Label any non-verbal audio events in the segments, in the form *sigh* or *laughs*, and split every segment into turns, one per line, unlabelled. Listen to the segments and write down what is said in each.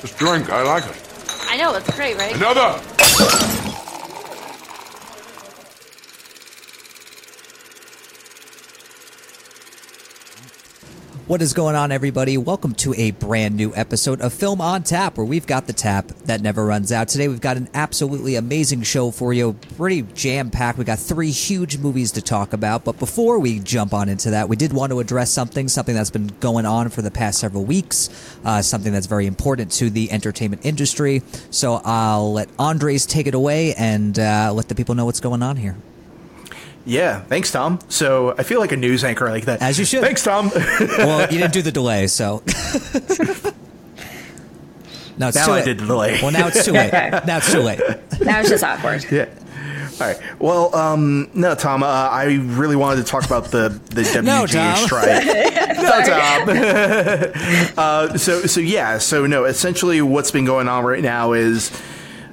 Just drink. I like it.
I know, it's great, right?
Another!
What is going on, everybody? Welcome to a brand new episode of Film on Tap, where we've got the tap that never runs out. Today, we've got an absolutely amazing show for you. Pretty jam packed. We got three huge movies to talk about. But before we jump on into that, we did want to address something, something that's been going on for the past several weeks, uh, something that's very important to the entertainment industry. So I'll let Andres take it away and uh, let the people know what's going on here.
Yeah, thanks, Tom. So I feel like a news anchor like that.
As you should.
Thanks, Tom. *laughs*
Well, you didn't do the delay, so. *laughs* no, it's
Now
too
I
late.
did the delay.
Well, now it's too late. *laughs* now it's too late.
Now it's just awkward.
yeah. All right. Well, um, no, Tom. Uh, I really wanted to talk about the the WGA
No, Tom.
strike. no, Tom. uh, so, so yeah. So, no. Essentially, what's been going on right now is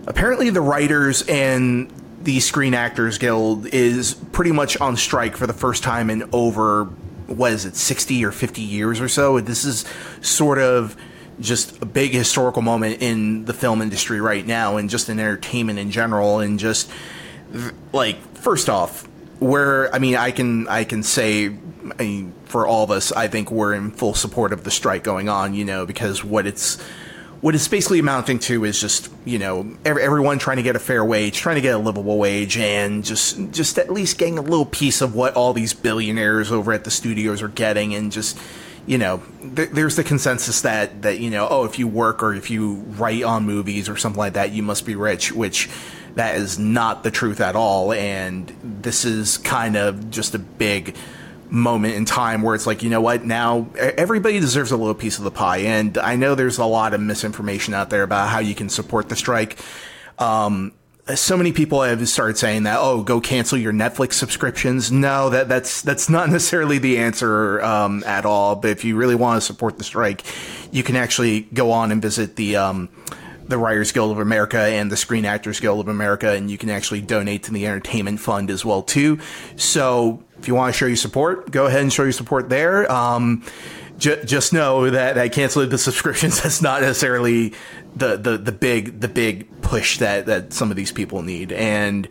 apparently the writers and the Screen Actors Guild is pretty much on strike for the first time in over what is it, sixty or fifty years or so. This is sort of just a big historical moment in the film industry right now, and just in entertainment in general, and just like first off where i mean i can i can say I mean, for all of us i think we're in full support of the strike going on you know because what it's what it's basically amounting to is just you know ev- everyone trying to get a fair wage trying to get a livable wage and just just at least getting a little piece of what all these billionaires over at the studios are getting and just you know th- there's the consensus that that you know oh if you work or if you write on movies or something like that you must be rich which that is not the truth at all and this is kind of just a big moment in time where it's like you know what now everybody deserves a little piece of the pie. And i know there's a lot of misinformation out there about how you can support the strike. Um so many people have started saying that oh go cancel your netflix subscriptions. No that that's that's not *laughs* necessarily the answer um, at all. But if you really want to support the strike you can actually go on and visit the um, the Writers Guild of America and the Screen Actors Guild of America, and you can actually donate to the Entertainment Fund as well too. So if you want to show your support, go ahead and show your support there. Um, ju- just know that that canceling the *laughs* subscriptions that's not necessarily the, the the big the big push that that some of these people need. And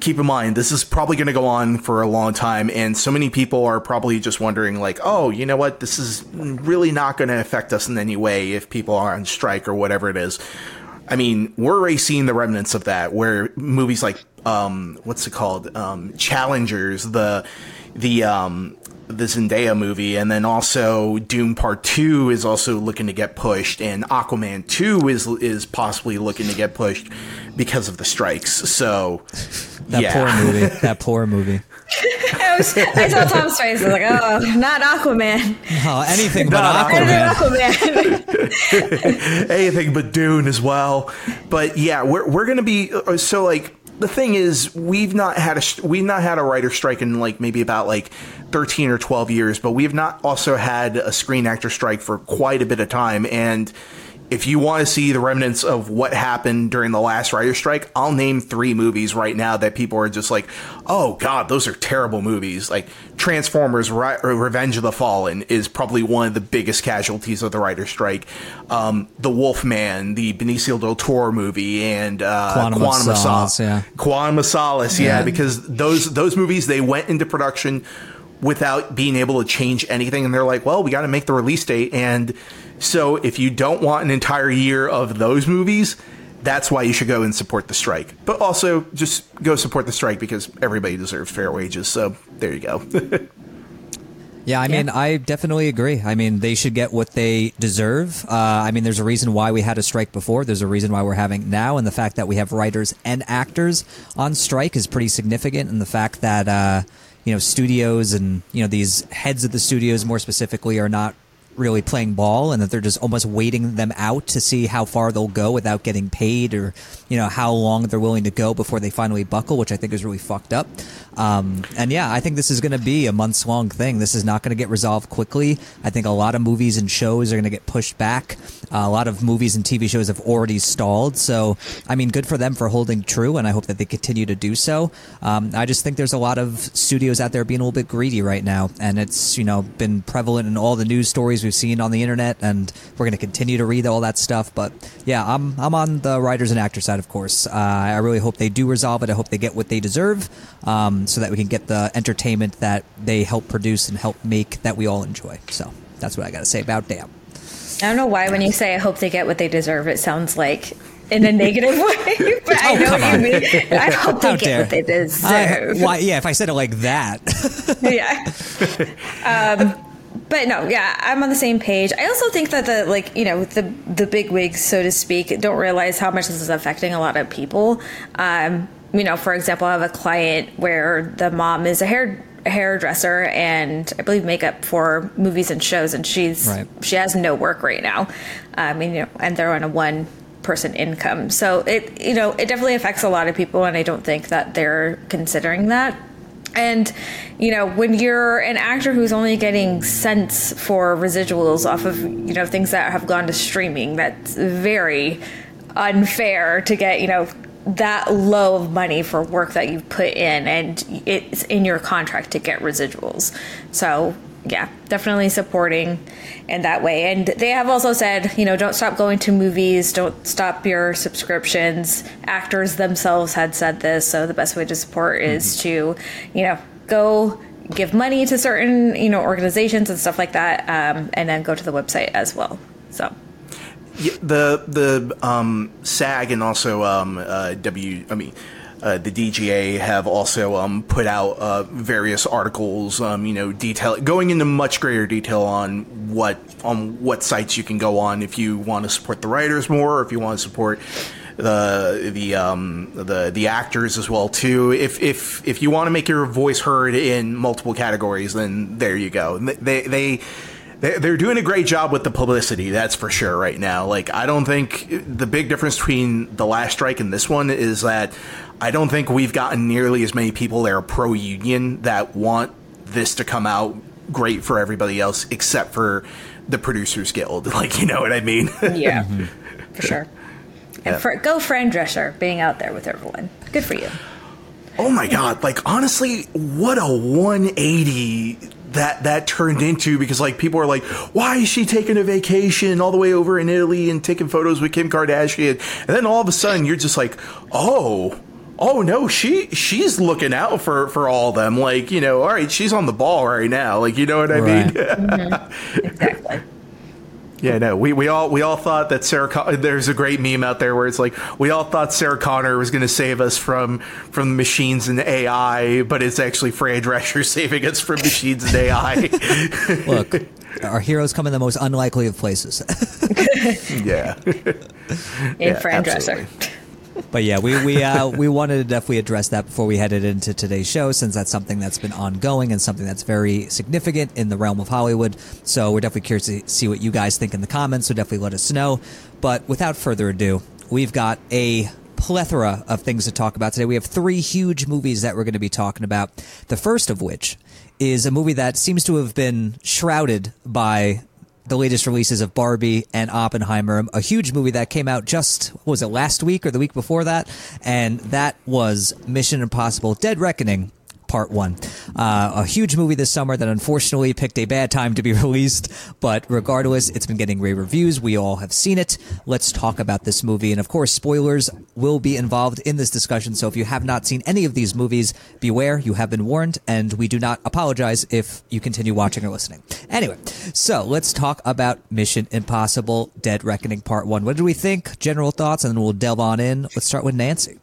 keep in mind this is probably going to go on for a long time and so many people are probably just wondering like oh you know what? This is really not going to affect us in any way if people are on strike or whatever it is i mean we're already seeing the remnants of that where movies like um what's it called um challengers the the um the Zendaya movie, and then also Dune Part Two is also looking to get pushed, and Aquaman Two is is possibly looking to get pushed because of the strikes. So
That
yeah.
poor movie. *laughs* That poor movie. *laughs*
I, was, I saw Tom's face. I was like, oh, not Aquaman.
Oh, anything but
Not
Aquaman.
Aquaman. *laughs*
anything but Dune as well. But yeah, we're we're gonna be uh, so like the thing is we've not had a we've not had a writer strike in like maybe about like 13 or 12 years but we've not also had a screen actor strike for quite a bit of time and if you want to see the remnants of what happened during the last writer strike, I'll name three movies right now that people are just like, "Oh God, those are terrible movies." Like Transformers: Re- Revenge of the Fallen is probably one of the biggest casualties of the writer strike. Um, the Wolfman, the Benicio del Toro movie, and uh,
Quantum of Solace, yeah.
Quantum of Solace, yeah,
Yeah.
because those those movies they went into production without being able to change anything, and they're like, well, we got to make the release date, and so if you don't want an entire year of those movies. That's why you should go and support the strike. But also, just go support the strike because everybody deserves fair wages. So there you go. *laughs*
Yeah, I mean, I definitely agree. I mean, they should get what they deserve. Uh, I mean, there's a reason why we had a strike before. There's a reason why we're having now, and the fact that we have writers and actors on strike is pretty significant. And the fact that uh, you know studios and you know these heads of the studios, more specifically, are not really playing ball and that they're just almost waiting them out to see how far they'll go without getting paid or you know how long they're willing to go before they finally buckle which i think is really fucked up. Um, and yeah i think this is going to be a months long thing. This is not going to get resolved quickly. I think a lot of movies and shows are going to get pushed back. Uh, a lot of movies and tv shows have already stalled. So i mean good for them for holding true and i hope that they continue to do so. Um, i just think there's a lot of studios out there being a little bit greedy right now and it's you know been prevalent in all the news stories we've seen on the internet, and we're going to continue to read all that stuff. But yeah, I'm I'm on the writers and actors side, of course. Uh, I really hope they do resolve it. I hope they get what they deserve, um, so that we can get the entertainment that they help produce and help make that we all enjoy. So that's what I got to say about Damn.
I don't know why when you say I hope they get what they deserve, it sounds like in a negative *laughs* way. *laughs* but I
Oh,
know
come
what you mean. I *laughs* hope they
How
get
dare.
what they
I,
deserve.
why? Yeah, if I said it like that.
yeah. Um, but no, yeah, I'm on the same page. I also think that the like you know the the big wigs, so to speak, don't realize how much this is affecting a lot of people. Um, you know, for example, I have a client where the mom is a hair hairdresser and I believe makeup for movies and shows, and she's
Right.
she has no work right now. I mean, you know, and they're on a one person income, so it you know it definitely affects a lot of people, and I don't think that they're considering that. And you know, when you're an actor who's only getting cents for residuals off of you know things that have gone to streaming, that's very unfair to get you know that low of money for work that you've put in, and it's in your contract to get residuals. So yeah, definitely supporting in that way. And they have also said, you know, don't stop going to movies, don't stop your subscriptions. Actors themselves had said this, so the best way to support is to, you know, go give money to certain, you know, organizations and stuff like that, um, and then go to the website as well. So
Yeah, the the um, SAG and also um, uh, W. I mean. Uh, the DGA have also um, put out uh, various articles, um, you know, detail going into much greater detail on what on what sites you can go on if you want to support the writers more, or if you want to support the the um, the the actors as well too. If if if you want to make your voice heard in multiple categories, then there you go. They they they- they're doing a great job with the publicity that's for sure right now like i don't think the big difference between the last strike and this one is that i don't think we've gotten nearly as many people that are pro-union that want this to come out great for everybody else except for the producers guild *laughs* like you know what i mean
yeah, *laughs* mm-hmm. for sure.
Yeah.
And for, go Fran Drescher being out there with everyone. Good for you.
Oh my god! Like honestly, what a 180 that that turned into because like people are like, why is she taking a vacation all the way over in Italy and taking photos with Kim Kardashian? And then all of a sudden you're just like, oh. Oh no, she she's looking out for for all of them. Like you know, all right, she's on the ball right now. Like you know what I
Right. *laughs*
mean? Mm-hmm.
Exactly.
Yeah, no, we, we all we all thought that Sarah. Con- There's a great meme out there where it's like we all thought Sarah Connor was going to save us from from the machines and AI, but it's actually Fran Drescher *laughs* saving us from machines and AI. *laughs*
Look, our heroes come in the most unlikely of places.
yeah,
In
Yeah,
Fran
Drescher.
But yeah, we we uh, *laughs* we wanted to definitely address that before we headed into today's show, since that's something that's been ongoing and something that's very significant in the realm of Hollywood. So we're definitely curious to see what you guys think in the comments. So definitely let us know. But without further ado, we've got a plethora of things to talk about today. We have three huge movies that we're going to be talking about. The first of which is a movie that seems to have been shrouded by the latest releases of Barbie and Oppenheimer, a huge movie that came out just was it last week or the week before that, and that was Mission Impossible: Dead Reckoning. Part one, uh, a huge movie this summer that unfortunately picked a bad time to be *laughs* released. But regardless, it's been getting rave reviews. We all have seen it. Let's talk about this movie, and of course, spoilers will be involved in this discussion. So if you have not seen any of these movies, beware. You have been warned, and we do not apologize if you continue watching or listening. Anyway, so let's talk about Mission Impossible: Dead Reckoning Part One. What did we think? General thoughts, and then we'll delve on in. Let's start with Nancy.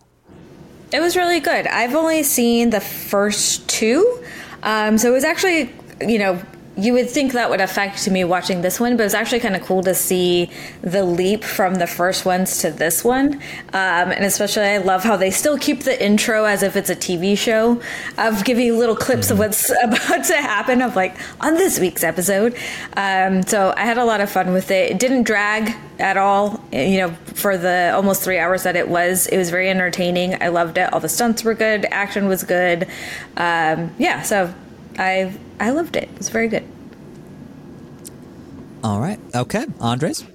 It was really good. I've only seen the first two. Um, so it was actually, you know, you would think that would affect me watching this one, but it was actually kind of cool to see the leap from the first ones to this one. Um, and especially, I love how they still keep the intro as if it's a TV show of giving you little clips of what's *laughs* about to happen of like on this week's episode. Um, so I had a lot of fun with it. It didn't drag at all, you know, for the almost three hours that it was. It was very entertaining. I loved it. All the stunts were good. Action was good. Um, yeah, so I I loved it. It was very good.
All right. Okay. Andres.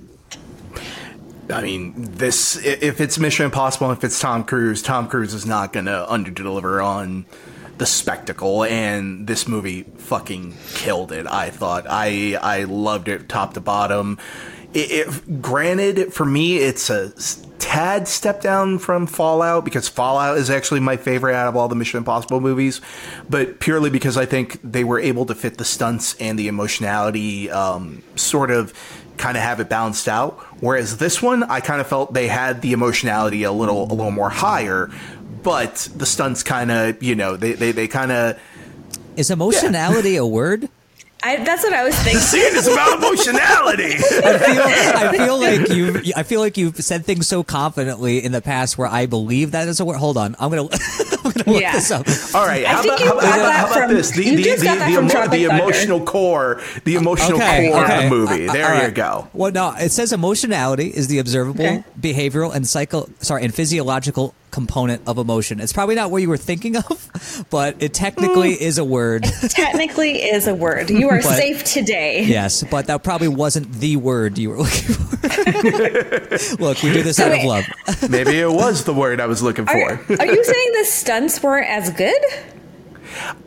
I mean, this if it's Mission Impossible, if it's Tom Cruise, Tom Cruise is not going to underdeliver on the spectacle, and this movie fucking killed it. I thought I I loved it top to bottom. It, it granted for me, it's a tad step down from Fallout because Fallout is actually my favorite out of all the Mission Impossible movies, but purely because I think they were able to fit the stunts and the emotionality um, sort of kind of have it balanced out. Whereas this one, I kind of felt they had the emotionality a little a little more higher, but the stunts kind of you know they they, they kind of.
Is emotionality yeah. a word?
I, that's what I was thinking. *laughs*
See, it's about emotionality.
I feel, I feel like you. I feel like you've said things so confidently in the past where I believe that is a word. Hold on, I'm gonna, *laughs* I'm gonna look yeah. this up.
All right, how about, how, about, how about, this? The, the, the, the, the emotional core, the emotional okay, core okay. of the movie. Uh, there right. you go.
Well, no, it says emotionality is the observable, okay. behavioral, and psycho. Sorry, and physiological component of emotion. It's probably not what you were thinking of, *laughs* but it technically mm. is a word.
It technically is a word. You are *laughs* but, safe today.
Yes, but that probably wasn't the word you were looking for. *laughs* Look, we do this so out wait. of love.
Maybe it was the word I was looking for.
Are, are you saying the stunts weren't as good?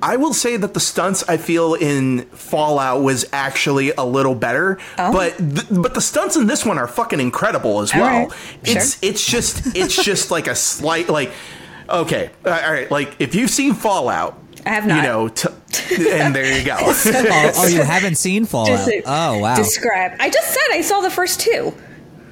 I will say that the stunts I feel in Fallout was actually a little better, oh. but th- but the stunts in this one are fucking incredible as well. Right. It's sure. it's just it's just like a slight like okay, all right, like if you've seen Fallout,
I have not.
You know, t- and there you go. *laughs*
oh, oh, you *laughs* haven't seen Fallout? oh, wow.
Describe. I just said I saw the first two.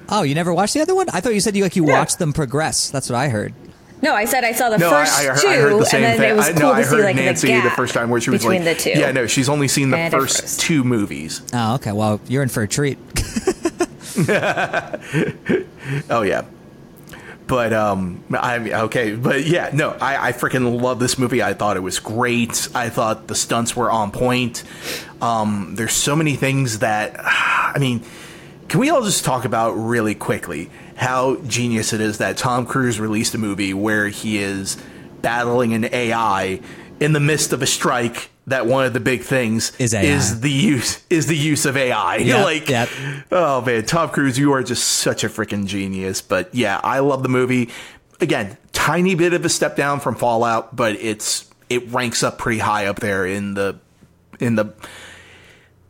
Oh, you never watched the other one? I thought you said you like you yeah. watched them progress. That's what I heard.
No, I said I saw the no, first I, I, two, I heard the same and then thing. it was cool no, to see like Nancy the,
the, first time where she was
between
like,
the two.
Yeah, no, she's only seen the first, first two movies.
Oh, okay. Well, you're in for a treat. *laughs*
oh yeah, but um, I okay, but yeah, no, I, I freaking love this movie. I thought it was great. I thought the stunts were on point. Um, there's so many things that, *sighs* I mean, can we all just talk about really quickly? how genius it is that Tom Cruise released a movie where he is battling an AI in the midst of a strike that one of the big things
is,
is the use is the use of AI. *laughs* Yep, like, yep. oh man, Tom Cruise, you are just such a freaking genius. But yeah, I love the movie. Again, tiny bit of a step down from Fallout, but it's it ranks up pretty high up there in the in the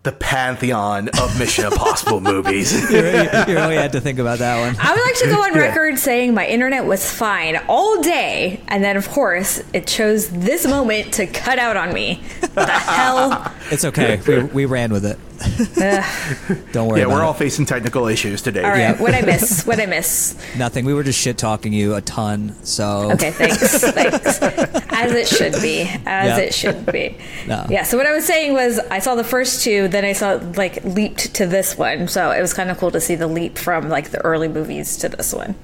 the pantheon of Mission *laughs* Impossible movies.
you, really, you, really, had to think about that one.
I would like to go on *laughs* record yeah. saying my internet was fine all day, and then of course it chose this moment to cut out on me. What the *laughs* hell?
It's okay. We, we ran with it. *laughs* Don't worry.
Yeah, we're
it.
all facing technical issues today.
All right. Yep. What I miss? *laughs* What I miss?
Nothing. We were just shit talking you a ton. So
okay, thanks. *laughs* thanks. As it should be. As yep. it should be. No. Yeah. So what I was saying was, I saw the first two, then I saw like leaped to this one. So it was kind of cool to see the leap from like the early movies to this one.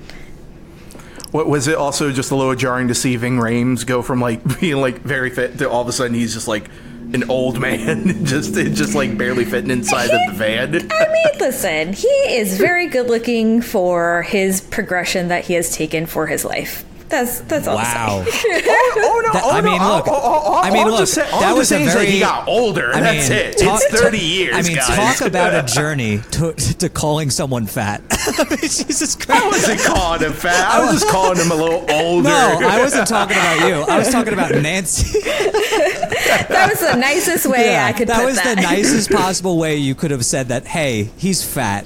What was it? Also, just a little jarring to see Ving Rhames go from like being like very fit to all of a sudden he's just like an old man, *laughs* just just like barely fitting inside he, of the van. *laughs*
I mean, listen, he is very good looking for his progression that he has taken for his life. That's that's all.
Wow. *laughs*
oh, oh, no! That, oh, I
mean,
no,
look. Oh, oh, I mean, look. Say,
that was a very. he got older. I mean, that's it. Talk, it's thirty years.
I mean,
guys.
talk *laughs* about a journey to, to calling someone fat. I *laughs* mean, Jesus Christ!
I wasn't calling him fat. I was just calling him a little older.
No, I wasn't talking about you. I was talking about Nancy.
that was the nicest way yeah, I could.
That
was
that. the nicest possible way you could have said that. Hey, he's fat.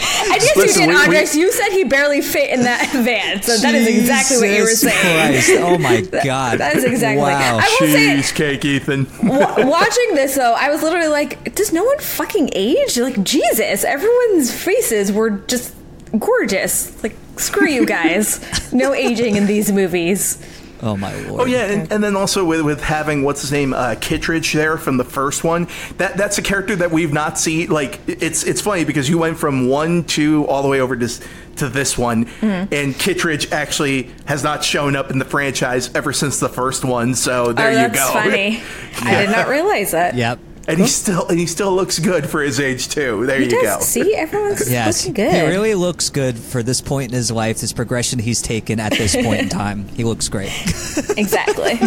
I guess Listen, you did, Andres. You said he barely fit in that *laughs* van, so that is exactly what you were saying.
Christ. Oh my *laughs* god,
that is exactly.
Wow.
I will
Cheesecake, say, Ethan.
w- *laughs* watching this though, I was literally like, "Does no one fucking age? Like Jesus, everyone's faces were just gorgeous. Like screw you guys, no aging in these movies."
Oh my lord!
Oh yeah, and, and then also with, with having what's his name uh, Kittredge there from the first one. That that's a character that we've not seen. Like it's it's funny because you went from one two all the way over to to this one, mm-hmm. and Kittredge actually has not shown up in the franchise ever since the first one. So there
oh,
you go.
That's funny, yeah. *laughs* I did not realize that.
Yep
and he still and he still looks good for his age too. There
he
you
does. go. See, everyone's *laughs* yes, looking good.
He really looks good for this point in his life. This progression he's taken at this point in time. He looks great. *laughs*
exactly.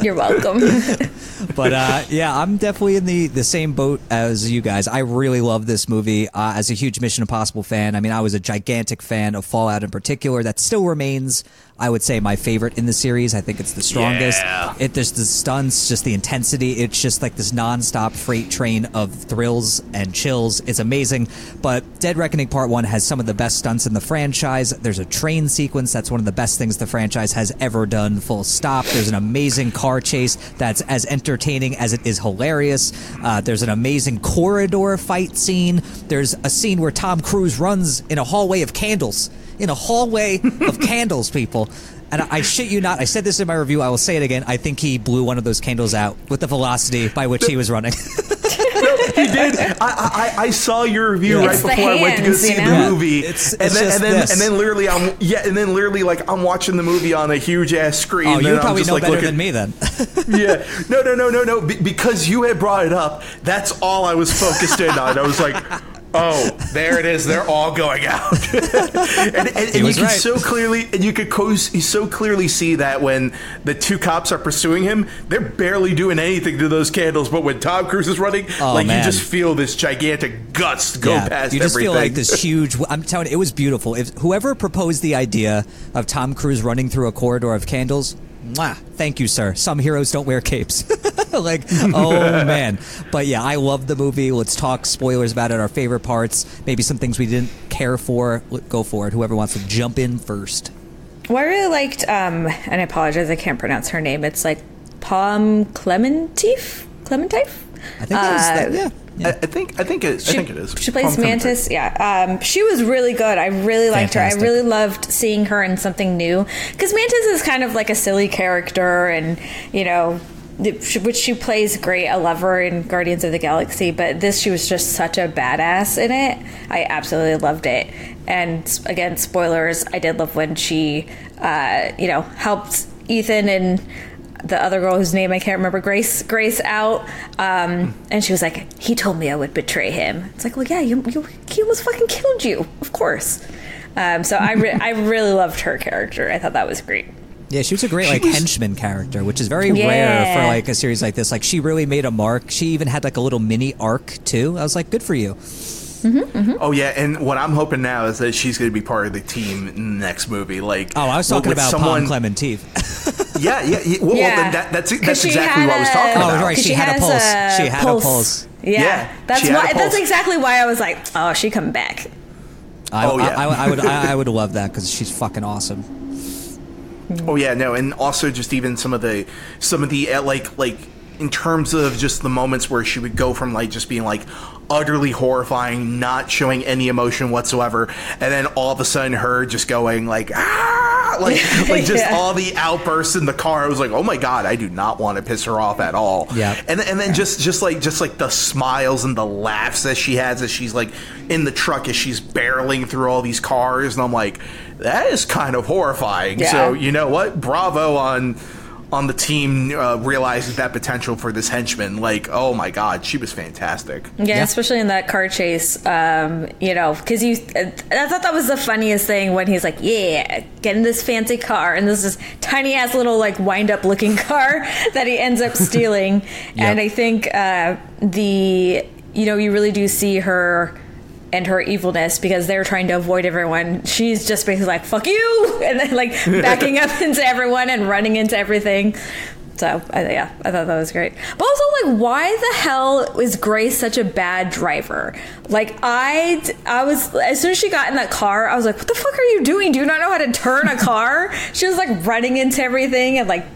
You're welcome. *laughs*
but uh, yeah, I'm definitely in the the same boat as you guys. I really love this movie. Uh, as a huge Mission Impossible fan, I mean, I was a gigantic fan of Fallout in particular. That still remains I would say my favorite in the series. I think it's the strongest.
Yeah.
It there's the stunts, just the intensity. It's just like this nonstop freight train of thrills and chills. It's amazing. But Dead Reckoning Part One has some of the best stunts in the franchise. There's a train sequence that's one of the best things the franchise has ever done. Full stop. There's an amazing car chase that's as entertaining as it is hilarious. Uh, there's an amazing corridor fight scene. There's a scene where Tom Cruise runs in a hallway of candles in a hallway of *laughs* candles, people. And I, I shit you not, I said this in my review. I will say it again. I think he blew one of those candles out with the velocity by which he was running. *laughs*
he did. I, I, I saw your review
Yeah.
right
It's the
before I went to go see
you
the
know?
movie,
It's-
and then
just
and then
this.
and then literally I'm yeah, and then literally like I'm watching the movie on a huge ass screen.
oh,
and
you
then I'm
probably
just,
know
like,
better
looking-
than me then. *laughs*
yeah. No, no, no, no, no. Be- because you had brought it up, that's all I was focused in on. I was like, oh, there it is. They're all going out. *laughs* and and, and you
was
can
right.
so clearly, and you could co- so clearly see that when the two cops are pursuing him, they're barely doing anything to those candles. But when Tom Cruise is running,
Oh,
like
man.
you just feel this gigantic gust go past
you just
everything.
feel like this *laughs* huge. I'm telling you, it was beautiful. If whoever proposed the idea of Tom Cruise running through a corridor of candles, mwah, thank you, sir. Some heroes don't wear capes. *laughs* like, oh *laughs* man. But yeah, I love the movie. Let's talk spoilers about it. Our favorite parts, maybe some things we didn't care for. Go for it. Whoever wants to jump in first.
Well, I really liked, um, and I apologize, I can't pronounce her name. It's like Pom Klementieff? Clementif?
I think it was that, yeah.
I, I think I think it, I think it is.
She plays. Mantis. Yeah. Um, she was really good. I really liked her. I really loved seeing her in something new because Mantis is kind of like a silly character, and you know, which she plays great. I love her in Guardians of the Galaxy, but this she was just such a badass in it. I absolutely loved it. And again, spoilers. I did love when she, uh, you know, helped Ethan and the other girl whose name I can't remember, Grace, Grace out, um, and she was like, "He told me I would betray him." It's like, well, yeah, you, you he almost fucking killed you, of course. Um, so I, re- I really loved her character. I thought that was great.
Yeah, she was a great like
was-
henchman character, which is very rare for like a series like this. Like she really made a mark. She even had like a little mini arc too. I was like, good for you. Mm-hmm, mm-hmm.
Oh yeah, and what I'm hoping now is that she's going to be part of the team in the next movie. Like,
Oh, I was talking
with
about
someone.
Pom Klementieff.
Yeah, yeah. yeah. Well,
Yeah.
then that, that's
'Cause
that's exactly what I was
a-
talking
Oh,
about.
right.
'Cause
she had a
has
pulse. She had a pulse.
Yeah,
Yeah,
that's
she had a
why. That's exactly why I was like, oh, she come back.
I,
Oh, yeah.
I, I, I would I, I would love that because she's fucking awesome. Mm-hmm.
Oh yeah, no, and also just even some of the some of the uh, like like in terms of just the moments where she would go from like just being like utterly horrifying, not showing any emotion whatsoever, and then all of a sudden her just going like ah, like *laughs* like just
Yeah.
all the outbursts in the car. I was like, oh my god, I do not want to piss her off at all.
Yeah.
and and then just just like just like the smiles and the laughs that she has as she's like in the truck as she's barreling through all these cars, and I'm like, that is kind of horrifying.
Yeah.
So you know what? Bravo on on the team uh, realizes that potential for this henchman. Like, oh my god, she was fantastic.
Yeah,
Yeah.
especially in that car chase. Um, you know, because you, I thought that was the funniest thing when he's like, "Yeah, get in this fancy car," and this is tiny ass little like wind up looking *laughs* car that he ends up stealing. *laughs* And I think uh, the, you know, you really do see her and her evilness because they're trying to avoid everyone. She's just basically like, fuck you! *laughs* And then like *laughs* backing up into everyone and running into everything. So I, yeah, I thought that was great. But also, like, why the hell is Grace such a bad driver? Like, I, I was as soon as she got in that car, I was like, "What the fuck are you doing? Do you not know how to turn a car?" *laughs* she was like running into everything and like,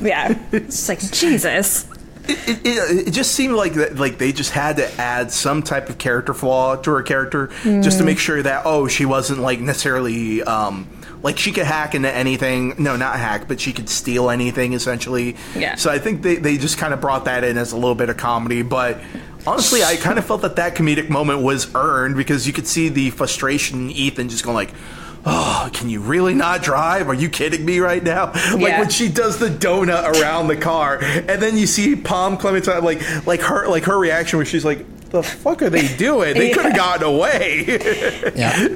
yeah, it's like Jesus.
It, it, it just seemed like that, like they just had to add some type of character flaw to her character just to make sure that oh she wasn't like necessarily um, like she could hack into anything. No, not hack, but she could steal anything essentially.
Yeah.
So I think they they just kind of brought that in as a little bit of comedy, but. Honestly, I kind of felt that that comedic moment was earned because you could see the frustration in Ethan just going like, "Oh, can you really not drive? Are you kidding me right now?" *laughs* Like
Yeah.
when she does the donut around the car, and then you see Palm Clementine like like her like her reaction where she's like, "The fuck are they doing? They *laughs* could have gotten away." *laughs*
Yeah.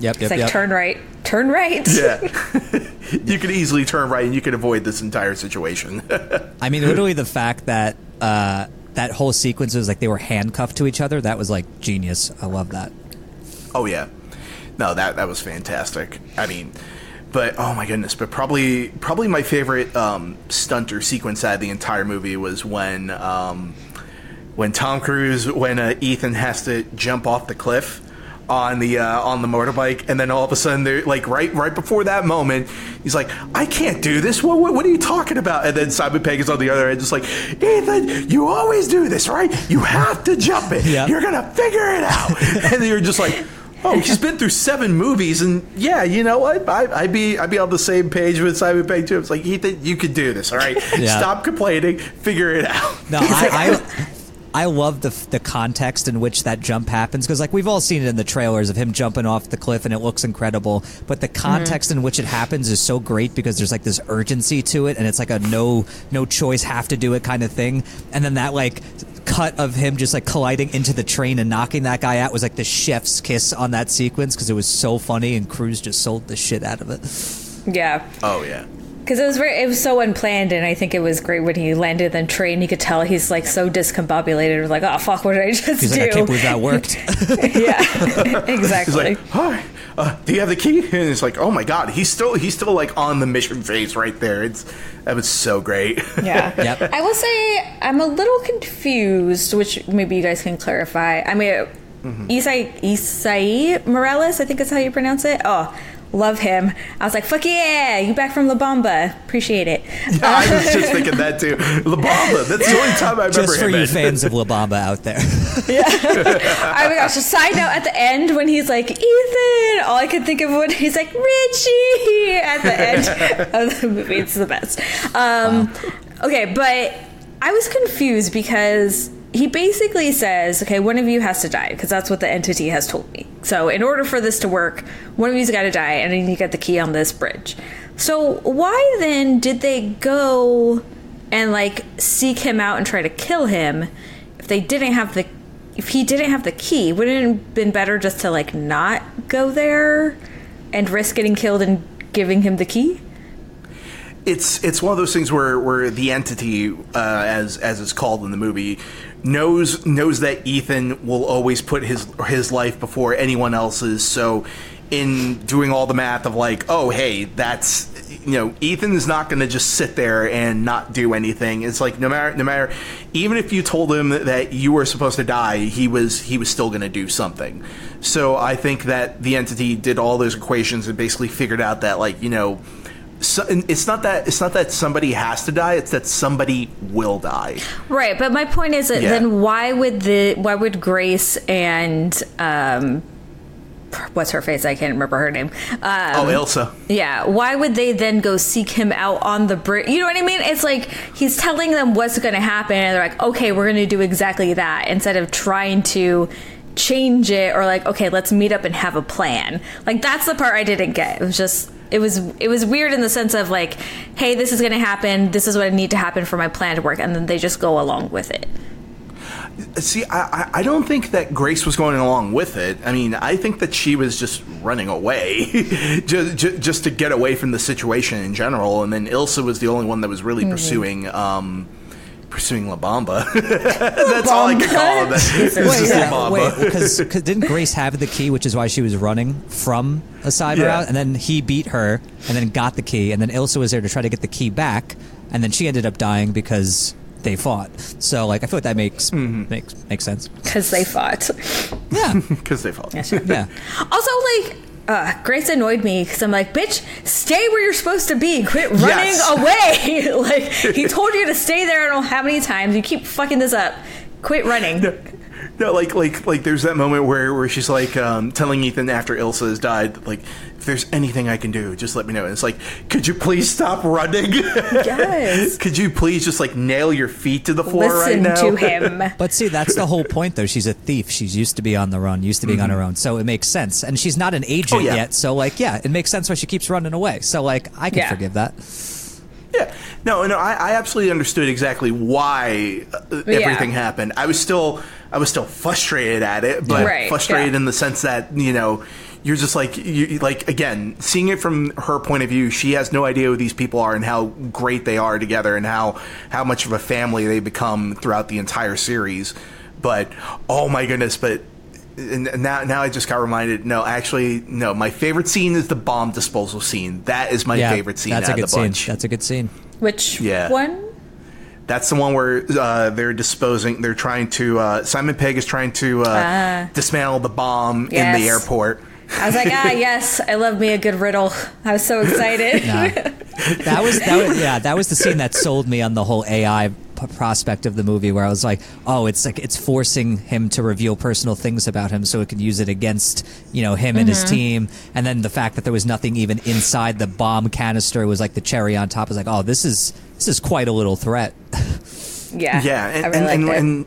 Yep,
It's
yep,
like
yep.
turn right, turn right.
Yeah. you could easily turn right and you could avoid this entire situation.
I mean, literally the fact that uh, that whole sequence was like they were handcuffed to each other. That was like genius. I love that.
oh yeah. No, that that was fantastic. I mean, but oh my goodness, but probably probably my favorite um, stunt or sequence out of the entire movie was when um, when Tom Cruise when uh, Ethan has to jump off the cliff on the uh, on the motorbike, and then all of a sudden, they're like right right before that moment, he's like, "I can't do this. What what, what are you talking about?" And then Simon Pegg is on the other end, just like, "Ethan, you always do this, right? You have to jump it.
Yeah.
You're gonna figure it out." *laughs* and you're just like. Oh, he's been through seven movies, and yeah, you know what? I, I'd be I'd be on the same page with Simon Pegg too. It's like Ethan, you could do this. All right,
Yeah.
stop complaining, figure it out.
No, I, I I love the the context in which that jump happens because like we've all seen it in the trailers of him jumping off the cliff and it looks incredible, but the mm-hmm. context in which it happens is so great because there's like this urgency to it and it's like a no no choice have to do it kind of thing, and then that like cut of him just like colliding into the train and knocking that guy out was like the chef's kiss on that sequence because it was so funny and Cruise just sold the shit out of it.
Yeah.
Oh yeah.
Because it was very, it was so unplanned, and I think it was great when he landed in the train. You could tell he's like so discombobulated. Like, oh fuck, what did I just
He's
do?
like, I can't believe that worked. *laughs* *laughs*
yeah, *laughs* exactly.
He's
exactly.
like, "Hi, uh, do you have the key?" And it's like, "Oh my god, he's still he's still like on the mission phase right there." It's that was so great.
yeah.
Yep.
I will say I'm a little confused, which maybe you guys can clarify. I mean, Esai Esai Morales, I think is how you pronounce it. Oh, love him. I was like, fuck yeah, you back from La Bamba. Appreciate it.
I was just thinking that too. *laughs* La Bamba. That's the only time I remember
Just for
him
you
in.
fans of La Bamba out there. *laughs* Yeah.
oh my gosh! A side note at the end when he's like Ethan, all I could think of when he's like Richie at the end *laughs* of the movie. It's the best. Um, Okay, but I was confused because he basically says, "Okay, one of you has to die," because that's what the entity has told me. So, in order for this to work, one of you's got to die, and then you get the key on this bridge. So, why then did they go and like seek him out and try to kill him if they didn't have the if he didn't have the key? Wouldn't it have been better just to like not go there and risk getting killed and giving him the key?
it's it's one of those things where where the entity, uh, as as it's called in the movie, knows knows that Ethan will always put his his life before anyone else's. So, in doing all the math of like, oh hey, that's you know, Ethan is not going to just sit there and not do anything. It's like no matter no matter, even if you told him that you were supposed to die, he was he was still going to do something. So I think that the entity did all those equations and basically figured out that like you know so, it's not that it's not that somebody has to die; it's that somebody will die.
Right, but my point is that
Yeah.
then why would the why would Grace and um what's her face? I can't remember her name. Um,
oh, Ilsa.
Yeah, why would they then go seek him out on the bridge? You know what I mean? It's like he's telling them what's going to happen, and they're like, "Okay, we're going to do exactly that," instead of trying to change it or like, "Okay, let's meet up and have a plan." Like that's the part I didn't get. It was just it was it was weird in the sense of like, "Hey, this is going to happen. This is what i need to happen for my plan to work," and then they just go along with it.
See, I, I- don't think that Grace was going along with it. I mean, I think that she was just running away, *laughs* just, just just to get away from the situation in general. And then Ilsa was the only one that was really pursuing. Um, Pursuing La Bamba. *laughs* That's all I can call it. *laughs* It's
Wait,
just
yeah,
La Bamba.
because didn't Grace have the key, which is why she was running from a cyber
Yeah.
out, and then he beat her, and then got the key, and then Ilsa was there to try to get the key back, and then she ended up dying because they fought. So, like, I feel like that makes
Mm-hmm.
makes makes sense.
Because they fought.
Yeah, *laughs*
Because they fought.
yeah.
Also, like, uh, Grace annoyed me because I'm like, bitch, stay where you're supposed to be. Quit running
Yes.
away. *laughs* like, he *laughs* told you to stay there I don't know how many times. You keep fucking this up. Quit running.
No, like like like there's that moment where where she's like um, telling Ethan after Ilsa has died, like if there's anything I can do, just let me know. And it's like, could you please stop running?
Yes. *laughs*
could you please just like nail your feet to the floor right
Listen
now?
to him. *laughs*
But see, that's the whole point, though. She's a thief. She's used to be on the run, used to being on her own. So it makes sense. And she's not an agent
Mm-hmm. Oh, yeah.
yet. So, like, yeah, it makes sense why she keeps running away. So, like, I can
Yeah.
forgive that.
Yeah, no, no, I, I absolutely understood exactly why uh,
Yeah.
everything happened. I was still, I was still frustrated at it, but
Right,
frustrated
yeah.
in the sense that you know, you're just like you like again seeing it from her point of view she has no idea who these people are and how great they are together and how how much of a family they become throughout the entire series but oh my goodness but and now now I just got reminded no actually no my favorite scene is the bomb disposal scene that is my
yeah,
favorite scene
That's a good
of the bunch
scene. That's a good scene.
Which
Yeah.
one?
That's the one where uh, they're disposing they're trying to uh, Simon Pegg is trying to uh,
Ah.
dismantle the bomb in the airport
I was like, ah, yes, I love me a good riddle. I was so excited. *laughs*
Yeah. that was that was yeah that was the scene that sold me on the whole AI p- prospect of the movie where I was like oh it's like it's forcing him to reveal personal things about him so it can use it against you know him and his team and then the fact that there was nothing even inside the bomb canister was like the cherry on top I was like oh this is this is quite a little threat
yeah,
Yeah,
I
and
really
and,
liked
and,
it.
and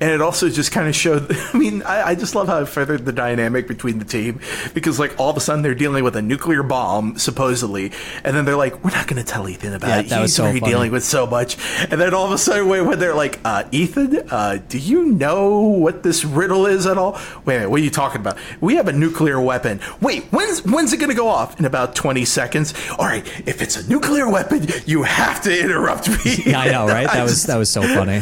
and it also just kind of showed. *laughs* I mean, I, I just love how it furthered the dynamic between the team because, like, all of a sudden they're dealing with a nuclear bomb supposedly, and then they're like, "We're not going to tell Ethan about
Yeah,
it.
that
He's
so
already
funny.
dealing with so much." And then all of a sudden, wait, when they're like, uh, "Ethan, uh, do you know what this riddle is at all?" Wait a minute, what are you talking about? We have a nuclear weapon. Wait, when's when's it going to go off? In about twenty seconds. All right, if it's a nuclear weapon, you have to interrupt me. *laughs*
yeah I know right
I *laughs*
that was
just-
that was so funny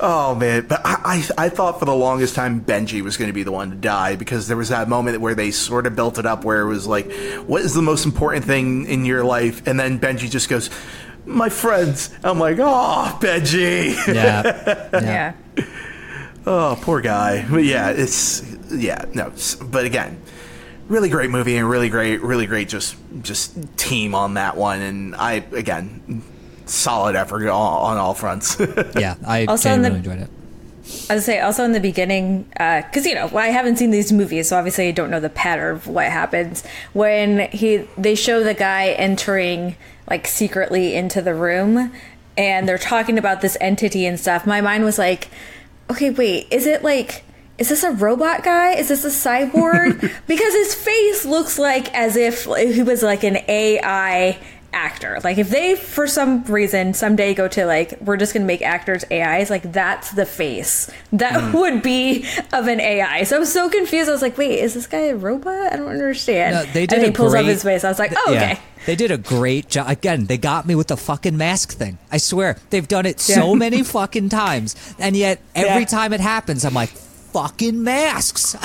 Oh man, but I, I I thought for the longest time Benji was going to be the one to die because there was that moment where they sort of built it up where it was like, what is the most important thing in your life? And then Benji just goes, my friends. I'm like, oh Benji, *laughs*
yeah
yeah.
oh poor guy. But yeah, it's yeah no, but again. Really great movie and really great, really great just just team on that one. And I again, solid effort on, on all fronts. *laughs*
yeah I
Also in
genuinely
the-
enjoyed it
I would say also in the beginning, uh, because you know I haven't seen these movies, so obviously I don't know the pattern of what happens when he they show the guy entering like secretly into the room, and they're talking about this entity and stuff. My mind was like, okay, wait, is it like? Is this a robot guy? Is this a cyborg? *laughs* because his face looks like as if he was like an AI actor. Like if they for some reason someday go to like we're just going to make actors AIs, like that's the face that hmm. would be of an AI. So I was so confused. I was like, wait, is this guy a robot? I don't understand.
No, they did
and he pulls up
great-
his face. I was like, oh
Yeah.
okay.
They did a great job. Again, they got me with the fucking mask thing. I swear. They've done it so many *laughs* fucking times. And yet, every
Yeah.
time it happens, I'm like, fucking masks. *laughs* *laughs*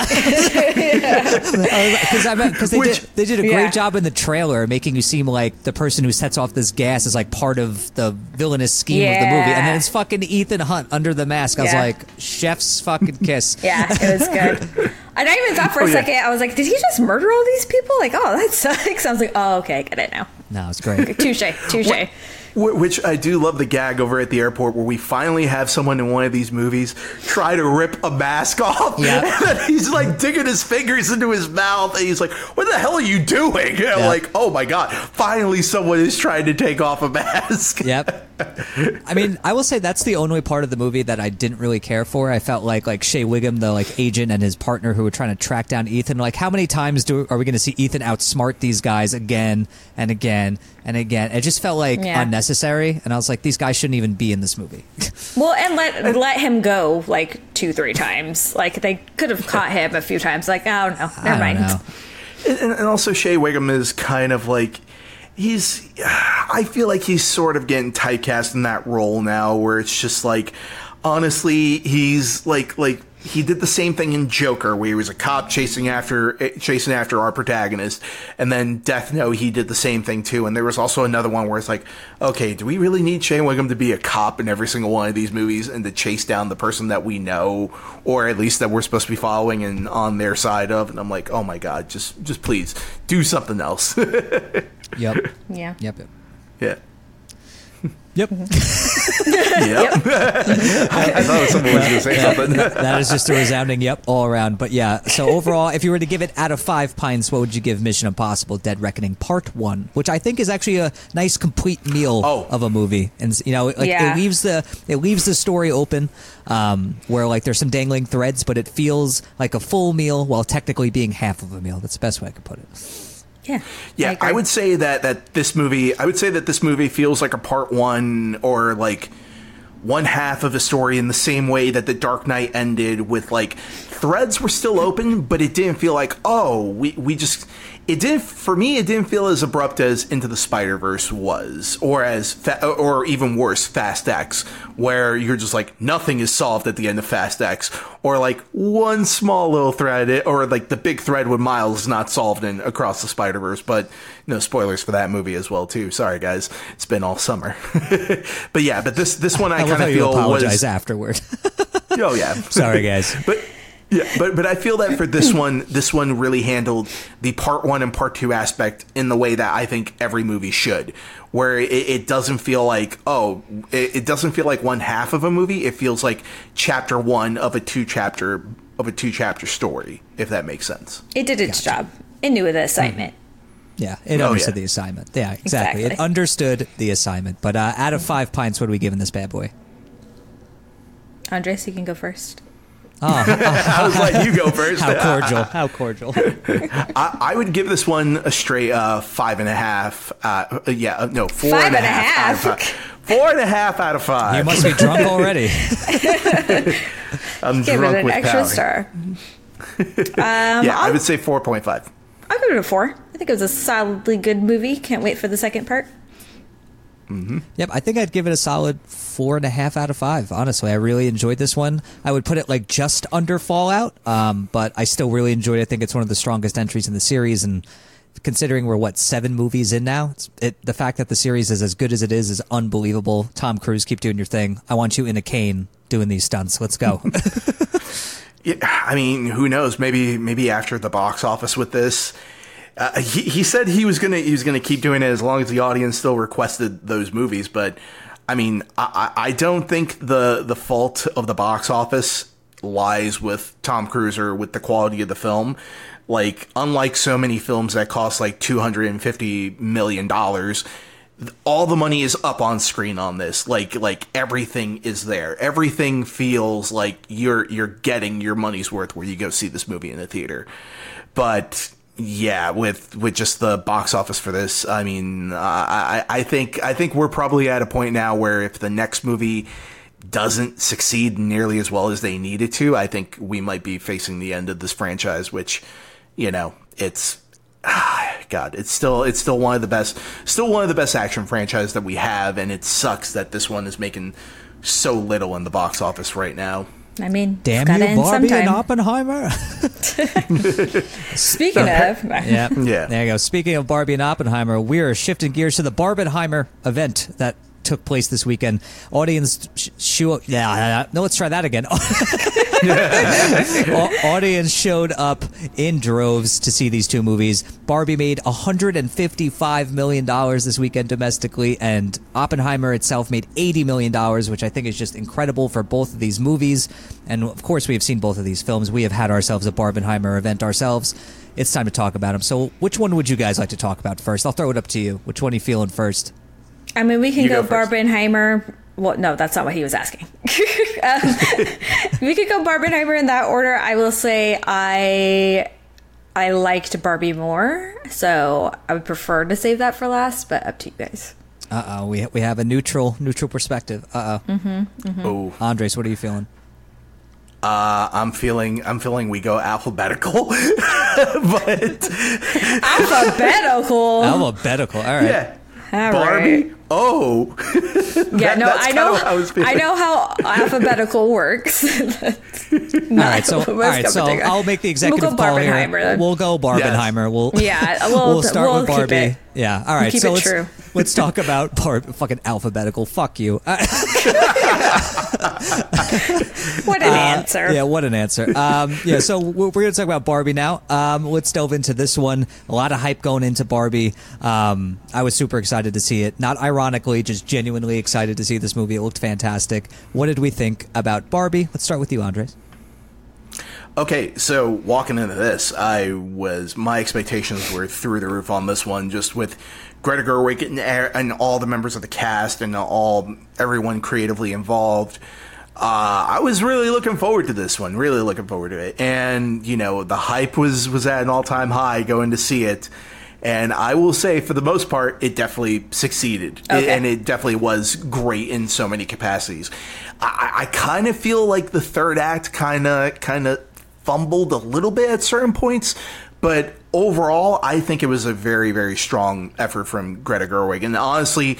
Because I because they
Which-
did they did a great
Yeah.
job in the trailer, making you seem like the person who sets off this gas is like part of the villainous scheme of the movie, and then it's fucking Ethan Hunt under the mask. I was like, chef's fucking kiss. *laughs*
Yeah, it was good. And I even thought for
Oh,
a
yeah.
second, I was like, did he just murder all these people? Like, oh, that sucks. I was like, oh, okay, I get it now.
No, it's great.
Touche, touche.
Wh- Which I do love the gag over at the airport where we finally have someone in one of these movies try to rip a mask *laughs* off.
Yeah.
And he's like digging his fingers into his mouth and he's like, What the hell are you doing? And I'm
Yeah.
like, Oh my God, finally someone is trying to take off a mask.
Yep. *laughs* I mean, I will say that's the only part of the movie that I didn't really care for. I felt like like Shea Whigham, the like agent, and his partner who were trying to track down Ethan. Like, how many times do are we going to see Ethan outsmart these guys again and again and again? It just felt like
Yeah.
unnecessary, and I was like, these guys shouldn't even be in this movie. *laughs*
Well, and let let him go like two, three times. Like they could have caught him a few times. Like, oh no,
I
never
don't
mind.
know.
And, and also, Shea Whigham is kind of like he's. I feel like he's sort of getting typecast in that role now, where it's just like, honestly, he's like like he did the same thing in Joker, where he was a cop chasing after eh, chasing after our protagonist, and then Death Note, he did the same thing too. And there was also another one where it's like, okay, do we really need Shane Whigham to be a cop in every single one of these movies and to chase down the person that we know, or at least that we're supposed to be following and on their side of? And I'm like, oh my god, just just please do something else. *laughs*
Yep.
Yeah.
Yep. Yep.
yeah.
Yep. *laughs*
Yep. *laughs* I, I thought someone was going to say something.
that is just a resounding yep all around. But yeah, so *laughs* overall, if you were to give it out of five pints, what would you give Mission Impossible: Dead Reckoning Part One, which I think is actually a nice complete meal
Oh.
of a movie, and you know, like
Yeah.
it leaves the it leaves the story open, um, where like there's some dangling threads, but it feels like a full meal while technically being half of a meal. That's the best way I could put it.
Yeah.
Yeah, I,
agree.
would say that that this movie, I would say that this movie feels like a part one or like one half of a story in the same way that The Dark Knight ended with like threads were still open, but it didn't feel like oh we we just it didn't for me it didn't feel as abrupt as Into the Spider Verse was, or as fa- or even worse Fast X, where you're just like nothing is solved at the end of Fast X, or like one small little thread, or like the big thread with Miles is not solved in Across the Spider Verse, but no spoilers for that movie as well too. Sorry guys, it's been all summer, *laughs* but yeah, but this this one I,
I
kind of feel
apologize
was
afterward. *laughs*
oh yeah,
Sorry, guys.
but yeah, but but I feel that for this *clears throat* one, this one really handled the part one and part two aspect in the way that I think every movie should, where it, it doesn't feel like oh, it, it doesn't feel like one half of a movie. It feels like chapter one of a two chapter of a two chapter story, if that makes sense.
It did its job. It knew the assignment.
Yeah, it
Oh,
understood
yeah.
the assignment. Yeah, exactly. It understood the assignment. But uh, out of five pints, what are we giving this bad boy?
Andres, you can go first.
I was like, you go first.
How cordial! *laughs* How cordial! *laughs*
I, I would give this one a straight uh, five and a half. Uh, uh, yeah, uh, no, four
five
and,
and a
half.
half.
Four and a half out of five.
You must be drunk *laughs* already.
I'm
Give
drunk
it an
with
extra
power.
star.
yeah, I would say four point five.
I'll give it a four. I think it was a solidly good movie. Can't wait for the second part.
Yep, I think I'd give it a solid four and a half out of five. Honestly, I really enjoyed this one. I would put it like just under Fallout, um, but I still really enjoyed it. I think it's one of the strongest entries in the series, and considering we're what seven movies in now, it's, it the fact that the series is as good as it is is unbelievable. Tom Cruise, keep doing your thing. I want you in a cane doing these stunts. Let's go. *laughs* *laughs*
Yeah, I mean, who knows? Maybe maybe after the box office with this, uh, he he said he was gonna he was gonna keep doing it as long as the audience still requested those movies. But I mean, I, I don't think the the fault of the box office lies with Tom Cruise or with the quality of the film. Like, unlike so many films that cost like two hundred and fifty million dollars, all the money is up on screen on this like like everything is there everything feels like you're you're getting your money's worth where you go see this movie in the theater but yeah with with just the box office for this i mean uh, i i think i think we're probably at a point now where if the next movie doesn't succeed nearly as well as they needed to i think we might be facing the end of this franchise which you know it's God, it's still it's still one of the best still one of the best action franchise that we have, and it sucks that this one is making so little in the box office right now.
I mean,
Damn
it's
you,
end
Barbie
sometime.
and Oppenheimer. *laughs*
Speaking of,
yeah. *laughs*
Yeah.
There you go. Speaking of Barbie and Oppenheimer, we are shifting gears to the Barbenheimer event that took place this weekend. Audience sh- show yeah, no, let's try that again. *laughs* *laughs* Au- Audience showed up in droves to see these two movies. Barbie made 155 million dollars this weekend domestically, and Oppenheimer itself made 80 million dollars, which I think is just incredible for both of these movies. And of course, we have seen both of these films. We have had ourselves a Barbenheimer event ourselves. It's time to talk about them. So, which one would you guys like to talk about first? I'll throw it up to you. Which one are you feeling first?
I mean, we can
You
go,
go first.
Barbenheimer. Well, no, that's not what he was asking. *laughs* um, we could go Barbenheimer in that order. I will say I I liked Barbie more, so I would prefer to save that for last. But up to you guys.
Uh oh, we we have a neutral neutral perspective. Uh oh,
Mm-hmm.
Oh,
Andres, what are you feeling?
uh, I'm feeling I'm feeling we go alphabetical, *laughs* but
Alphabetical.
Alphabetical. All right.
yeah,
All
Barbie.
right.
Oh,
Yeah, no,
that's
I know.
what I was feeling.
I know how alphabetical works. *laughs*
All right, so all right, so I'll make the executive
We'll go
call here.
Barbenheimer.
We'll go Barbenheimer. We'll
Yeah, we'll- *laughs*
we'll start
we'll
with
keep
Barbie.
it-
Yeah, all right.
keep
so
it
let's
true.
Let's talk about Bar- fucking alphabetical. Fuck you. Uh, *laughs*
what an answer.
yeah, what an answer. Um, yeah, so we're, we're going to talk about Barbie now. Um, let's delve into this one. A lot of hype going into Barbie. Um, I was super excited to see it. Not ironically, just genuinely excited to see this movie. It looked fantastic. What did we think about Barbie? Let's start with you, Andres.
Okay, so walking into this, I was my expectations were through the roof on this one, just with Greta Gerwig and, and all the members of the cast and all everyone creatively involved. Uh, I was really looking forward to this one, really looking forward to it, and you know the hype was was at an all time high going to see it. And I will say, for the most part, it definitely succeeded, It- and it definitely was great in so many capacities. I, I kind of feel like the third act kind of kind of fumbled a little bit at certain points, but overall, I think it was a very, very strong effort from Greta Gerwig. And honestly,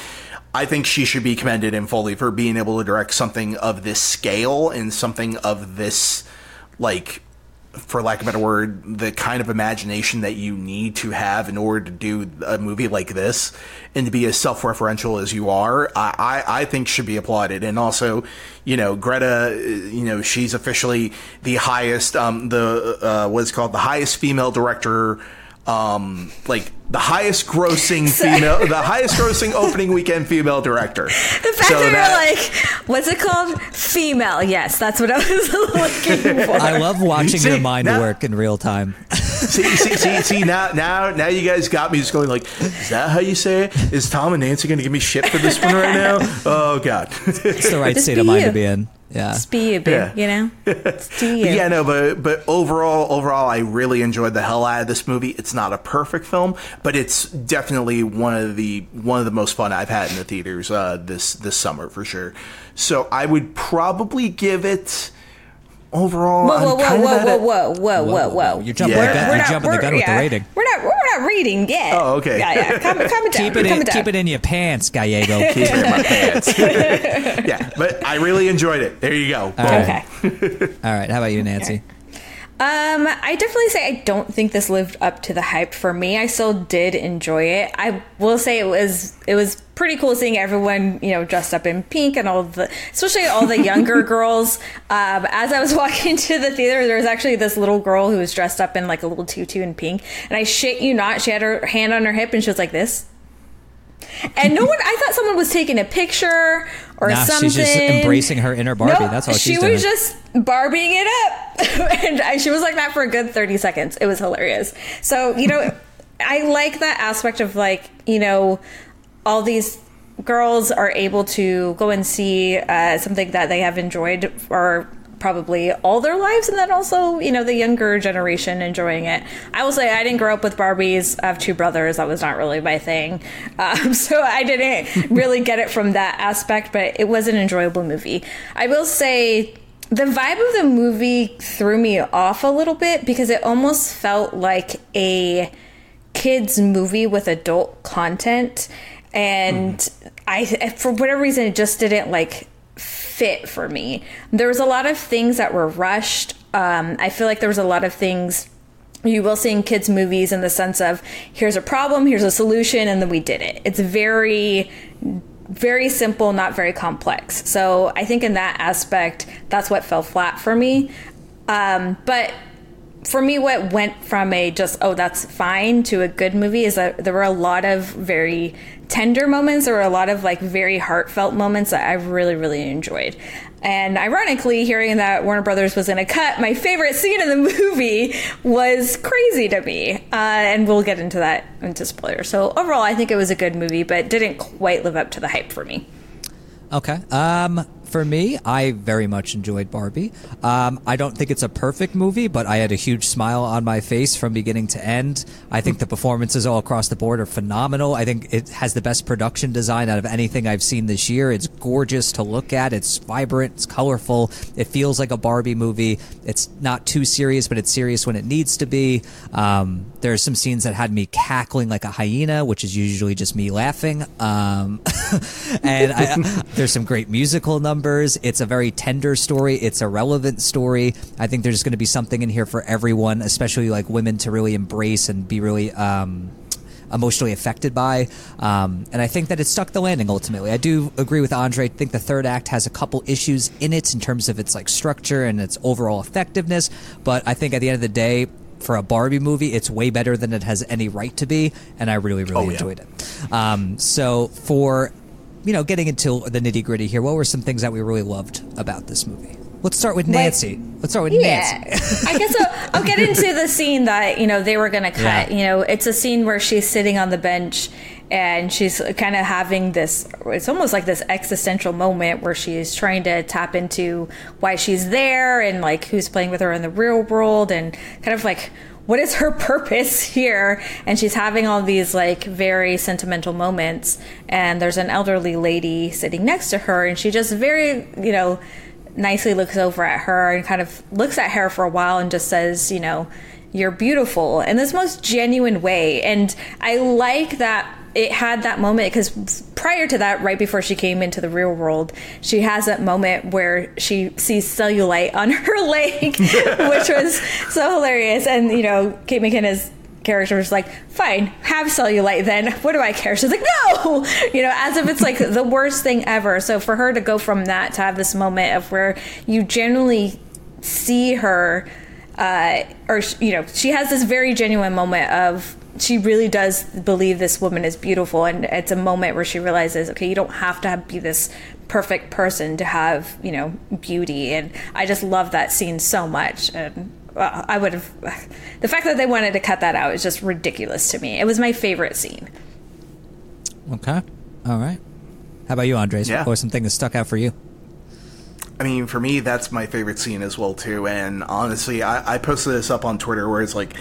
I think she should be commended in fully for being able to direct something of this scale and something of this, like, for lack of a better word, the kind of imagination that you need to have in order to do a movie like this and to be as self referential as you are, I, I, I, think should be applauded. And also, you know, Greta, you know, she's officially the highest, um, the, uh, what's called the highest female director um, like the highest grossing *laughs* female, the highest grossing opening weekend female director. The
fact so that, that you're like, what's it called? Female. Yes, that's what I was *laughs* looking *laughs* for.
I love watching see, your mind now, work in real time.
see, see, see, see, now, now, now you guys got me just going like, is that how you say it? Is Tom and Nancy going to give me shit for this one right now? Oh God,
it's the right state of mind you. to be in. Yeah.
Just be a bit, yeah. you know? *laughs* do you.
yeah, no, but but overall overall I really enjoyed the hell out of this movie. It's not a perfect film, but it's definitely one of the one of the most fun I've had in the theaters uh, this this summer for sure. So I would probably give it overall.
Whoa, whoa, whoa, whoa, whoa, whoa, whoa, whoa, whoa,
You're jumping, yeah. the, gun, you're jumping the gun with the rating.
We're not, we're not reading yet.
Oh, okay.
Yeah, yeah. *laughs* Calm, calm down.
Keep it, in, keep it in your pants, Gallego. *laughs*
keep it in my *laughs* pants. yeah, but I really enjoyed it. There you go.
Okay. All right. How about you, Nancy?
Um, I definitely say I don't think this lived up to the hype for me. I still did enjoy it. I will say it was it was pretty cool seeing everyone you know dressed up in pink and all the especially all the younger *laughs* girls. Um, as I was *laughs* walking to the theater, there was actually this little girl who was dressed up in like a little tutu in pink, and I shit you not, she had her hand on her hip and she was like this. And no one, I thought someone was taking a picture or nah, something.
She's just embracing her inner Barbie. Nope, That's all
she
was
just Barbieing it up, *laughs* and I, she was like that for a good thirty seconds. It was hilarious. So you know, I like that aspect of like you know, all these girls are able to go and see uh, something that they have enjoyed or probably all their lives and then also you know the younger generation enjoying it. I will say i didn't grow up with barbies. I have two brothers. That was not really my thing. *laughs* Um, so i didn't really get it from that aspect but it was an enjoyable movie. I will say the vibe of the movie threw me off a little bit because it almost felt like a kids movie with adult content and i for whatever reason it just didn't like fit for me. There was a lot of things that were rushed. Um, I feel like there was a lot of things you will see in kids' movies in the sense of here's a problem, here's a solution, and then we did it. It's very very simple, not very complex. So I think in that aspect, that's what fell flat for me. Um, but for me, what went from a just, oh, that's fine to a good movie is that there were a lot of very tender moments. There were a lot of like very heartfelt moments that I really, really enjoyed. And ironically, hearing that Warner Brothers was going to cut my favorite scene in the *laughs* movie was crazy to me. Uh, and we'll get into that into spoilers. So overall, I think it was a good movie, but didn't quite live up to the hype for me.
Okay. Um, for me, I very much enjoyed Barbie. Um, I don't think it's a perfect movie, but I had a huge smile on my face from beginning to end. I think the performances all across the board are phenomenal. I think it has the best production design out of anything I've seen this year. It's gorgeous to look at. It's vibrant. It's colorful. It feels like a Barbie movie. It's not too serious, but it's serious when it needs to be. Um, there are some scenes that had me cackling like a hyena, which is usually just me laughing. Um, *laughs* and I, *laughs* there's some great musical numbers. It's a very tender story. It's a relevant story. I think there's going to be something in here for everyone, especially like women to really embrace and be really um, emotionally affected by. Um, and I think that it stuck the landing ultimately. I do agree with Andre. I think the third act has a couple issues in it in terms of its like structure and its overall effectiveness. But I think at the end of the day, for a Barbie movie, it's way better than it has any right to be, and I really, really oh, enjoyed yeah. it. Um, so for you know, getting into the nitty gritty here, what were some things that we really loved about this movie? Let's start with Nancy. Like, Let's start with yeah.
Nancy. I guess I'll, I'll, get into the scene that you know they were going to cut. Yeah. You know, it's a scene where she's sitting on the bench and she's kind of having this. It's almost like this existential moment where she's trying to tap into why she's there and like who's playing with her in the real world and kind of like what is her *laughs* purpose here? And she's having all these like very sentimental moments. And there's an elderly lady sitting next to her, and she just very, you know, nicely looks over at her and kind of looks at her for a while and just says, you know, you're beautiful in this most genuine way. And I like that it had that moment because prior to that, right before she came into the real world, she has that moment where she sees cellulite on *laughs* her leg, *laughs* which was so hilarious. And, you know, Kate McKinnon's character was like, fine, have cellulite then. What do I care? She's like, no, you know, as if it's like the worst thing ever. So for her to go from that to have this moment of where you generally see her, uh, or, you know, she has this very genuine moment of, she really does believe this woman is beautiful and it's a moment where she realizes okay you don't have to have, be this perfect person to have you know beauty and i just love that scene so much and uh, i would have *sighs* the fact that they wanted to cut that out is just ridiculous to me it was my favorite scene
Okay. All right. How about you, Andres?
Yeah.
What was something that stuck out for you?
I mean, for me, that's my favorite scene as well too. And honestly, I, I posted this up on Twitter where it's like,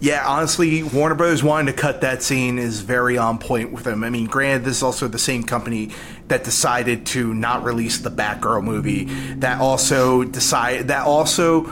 yeah, honestly, Warner Brothers wanting to cut that scene is very on point with them. I mean, granted, this is also the same company that decided to not release the Batgirl movie. That also decide that also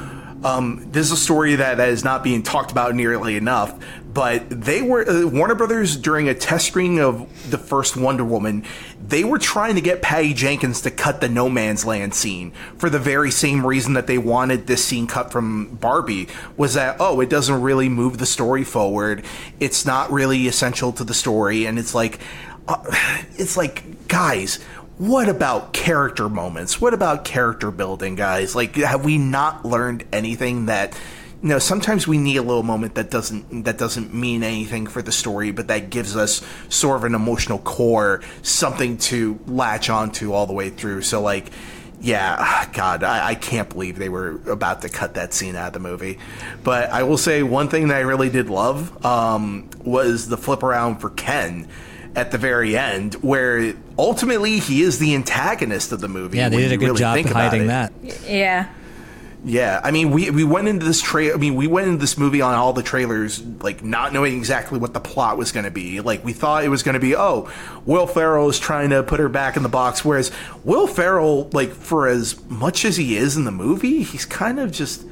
um, this is a story that, that is not being talked about nearly enough. But they were uh, Warner Brothers during a test screening of the first Wonder Woman. They were trying to get Patty Jenkins to cut the No Man's Land scene for the very same reason that they wanted this scene cut from Barbie was that oh it doesn't really move the story forward. It's not really essential to the story, and it's like uh, *sighs* it's like guys what about character moments? What about character building, guys? Like, have we not learned anything that? You know, sometimes we need a little moment that doesn't that doesn't mean anything for the story, but that gives us sort of an emotional core, something to latch onto all the way through. So, like, yeah, *sighs* God, I, I can't believe they were about to cut that scene out of the movie. But I will say one thing that I really did love um, was the flip around for Ken at the very end, where ultimately he is the antagonist of the movie.
Yeah, they did a good
really
job hiding that.
yeah
Yeah, I mean, we we went into this tra- I mean, we went into this movie on all the trailers, like not knowing exactly what the plot was going to be. Like we thought it was going to be, oh, Will Ferrell is trying to put her back in the box. Whereas Will Ferrell, like for as much as he is in the movie, he's kind of just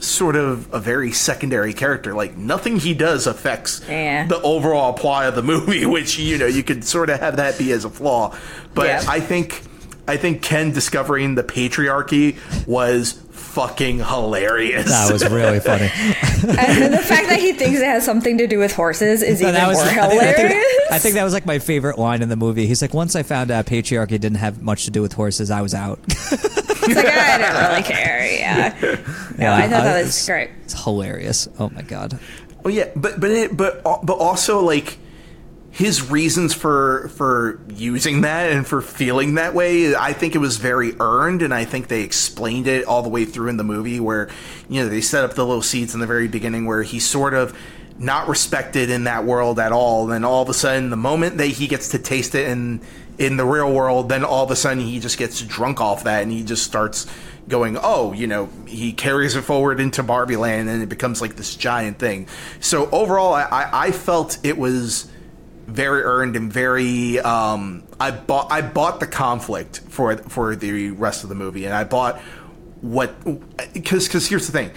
sort of a very secondary character. Like nothing he does affects
Yeah.
the overall plot of the movie, *laughs* which you know you could sort of have that be as a flaw. But
Yeah.
I think I think Ken discovering the patriarchy was fucking hilarious.
That was really funny. *laughs*
and the fact that he thinks it has something to do with horses is even
that was
more *laughs*
I think, I,
hilarious
think, I think that was like my favorite line in the movie. He's like, once I found out patriarchy didn't have much to do with horses, I was out. *laughs*
it's like i don't really care yeah no i thought that uh, was
it's-
great
It's hilarious. Oh my god.
Oh yeah, but but it, but uh, but also like his reasons for for using that and for feeling that way, I think it was very earned, and I think they explained it all the way through in the movie, where you know they set up the little seeds in the very beginning where he's sort of not respected in that world at all, and then all of a sudden, the moment that he gets to taste it in in the real world, then all of a sudden he just gets drunk off that, and he just starts going, oh, you know, he carries it forward into Barbie Land, and it becomes like this giant thing. So overall, I, I felt it was very earned and very. Um, I bought I bought the conflict for for the rest of the movie, and I bought what because because here's the thing: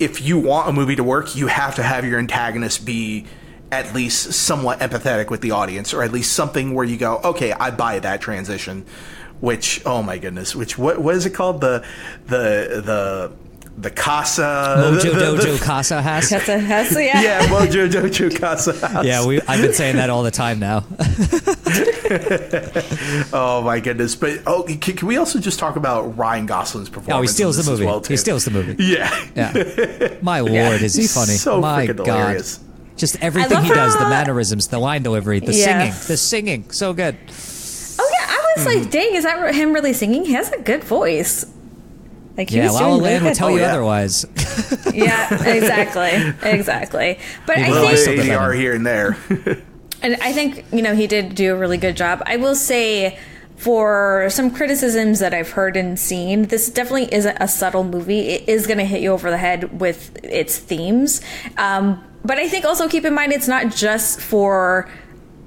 if you want a movie to work, you have to have your antagonist be at least somewhat empathetic with the audience, or at least something where you go, okay, I buy that transition. Which oh my goodness, which what what is it called the the the the casa
Mojo
the- the- the-
Dojo Casa has.
that's a yeah,
yeah Mojo Dojo Casa House.
Yeah, we. I've been saying that all the time now. *laughs*
Oh my goodness! But oh, can, can we also just talk about Ryan Gosling's performance?
Oh, he steals the movie.
well,
he steals the movie.
Yeah,
Yeah. *laughs* My lord, is he funny?
so
My god.
hilarious.
Just everything
love
he does, the mannerisms, the line delivery, the
Yeah.
singing, the singing, so good.
oh yeah i was
Hmm.
like dang is that him really singing he has a good voice like he
Yeah,
was
La
doing
La Land would
good.
tell
Oh,
you
yeah.
otherwise. *laughs*
yeah exactly exactly but
He
i
really
Little
likes
think
something
ADR here and there. *laughs*
And I think, you know, he did do a really good job. I will say, for some criticisms that I've heard and seen, this definitely isn't a subtle movie. It is going to hit you over the head with its themes. Um, but I think also keep in mind it's not just for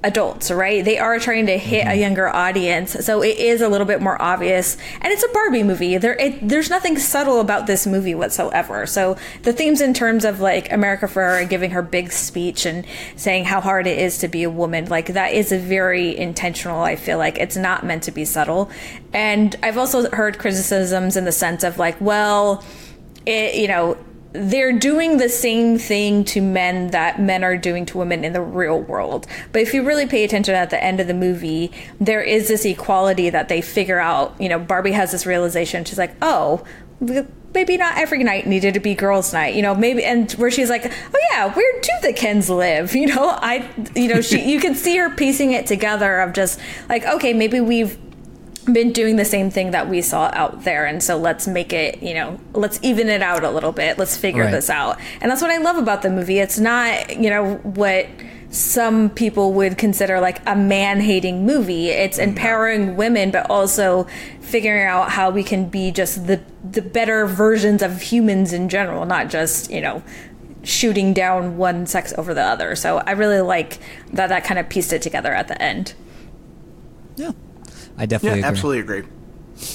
adults, right? They are trying to hit a mm-hmm. younger audience, so it is a little bit more obvious. And it's a Barbie movie. There, it, there's nothing subtle about this movie whatsoever. So the themes in terms of like America Ferrera giving her big speech and saying how hard it is to be a woman, like that is a very intentional. I feel like it's not meant to be subtle. And I've also heard criticisms in the sense of like, well, it, you know they're doing the same thing to men that men are doing to women in the real world. But if you really pay attention at the end of the movie, there is this equality that they figure out. You know, Barbie has this realization. She's like, oh, maybe not every night needed to be girls' night. You know, maybe and where she's like, oh yeah, where do the Kens live? *laughs* You know, I, you know, she, you can see her piecing it together of just like, okay, maybe we've been doing the same thing that we saw out there. And so let's make it you know let's even it out a little bit. Let's figure right. this out. And that's what i love about the movie. It's not you know what some people would consider like a man hating movie. It's mm-hmm. empowering women but also figuring out how we can be just the the better versions of humans in general not just you know shooting down one sex over the other. So i really like that that kind of pieced it together at the end.
Yeah I definitely
yeah,
agree.
absolutely agree.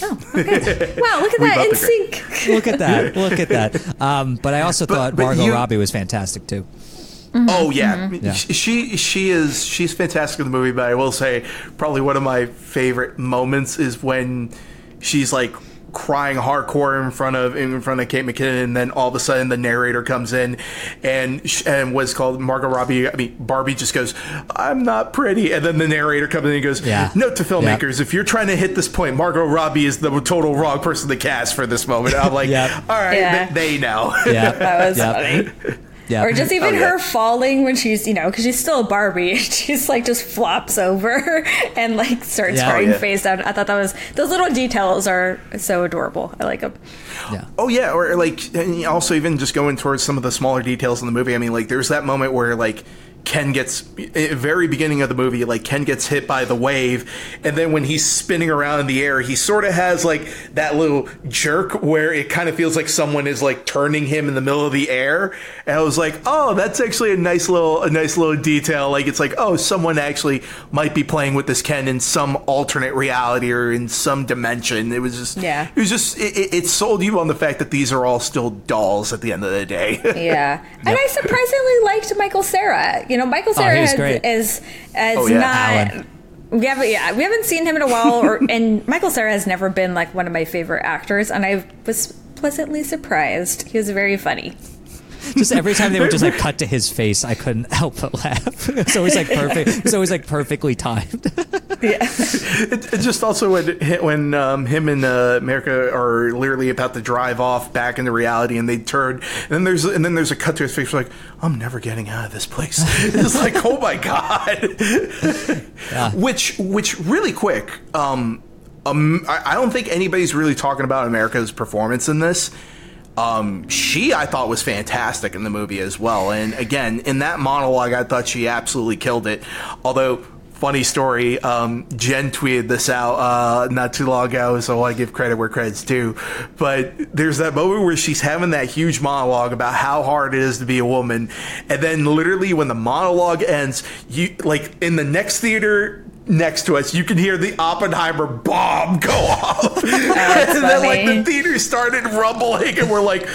Oh, okay. *laughs* wow! Look at that in sync.
look at that! *laughs* Look at that! Um, but I also but, thought but Margot you, Robbie was fantastic too.
Mm-hmm, oh yeah. Mm-hmm. yeah. she she is she's fantastic in the movie. But I will say, probably one of my favorite moments is when she's like crying hardcore in front of in front of Kate McKinnon, and then all of a sudden the narrator comes in, and and was called Margot Robbie. I mean Barbie just goes, "I'm not pretty," and then the narrator comes in and goes, yeah. "Note to filmmakers: yep. if you're trying to hit this point, Margot Robbie is the total wrong person to cast for this moment." I'm like, *laughs* yep. "All right, yeah. they, they know."
Yeah, that was funny. Yeah. Or just oh, even oh, yeah. her falling when she's, you know, because she's still a Barbie. *laughs* She's like just flops over *laughs* and like starts yeah. Oh, crying oh, yeah. face down. I thought that was those little details are so adorable. I like them.
Yeah. Oh yeah, or like also even just going towards some of the smaller details in the movie. I mean, like there's that moment where like Ken gets eh, very beginning of the movie, like Ken gets hit by the wave, and then when he's spinning around in the air, he sort of has like that little jerk where it kind of feels like someone is like turning him in the middle of the air. And I was like, oh, that's actually a nice little a nice little detail. Like it's like, oh, someone actually might be playing with this Ken in some alternate reality or in some dimension. It was just yeah, it was just it, it sold you on the fact that these are all still dolls at the end of the day. *laughs*
yeah, and I surprisingly liked Michael Cera you know, Michael oh, Cera oh, has, is as oh, yeah. not. Alan. We haven't, yeah, we haven't seen him in a while, or *laughs* and Michael Cera has never been like one of my favorite actors, and I was pleasantly surprised. He was very funny
just every time they would just like *laughs* cut to his face, I couldn't help but laugh. *laughs* It's always like perfect. It's always like perfectly timed. *laughs*
yeah. It, it, just also when when um, him and uh, America are literally about to drive off back into reality, and they turn, and then there's and then there's a cut to his face, like I'm never getting out of this place. It's like oh my god. yeah. Which which really quick. Um, um, I, I don't think anybody's really talking about America's performance in this um, she I thought was fantastic in the movie as well. And again, in that monologue, I thought she absolutely killed it. Although, funny story, um, Jen tweeted this out uh, not too long ago, so I want to give credit where credit's due. But there's that moment where she's having that huge monologue about how hard it is to be a woman, and then literally when the monologue ends, you like in the next theater next to us, you can hear the Oppenheimer bomb go *laughs* off. and then, like, the theater started rumbling, and we're like,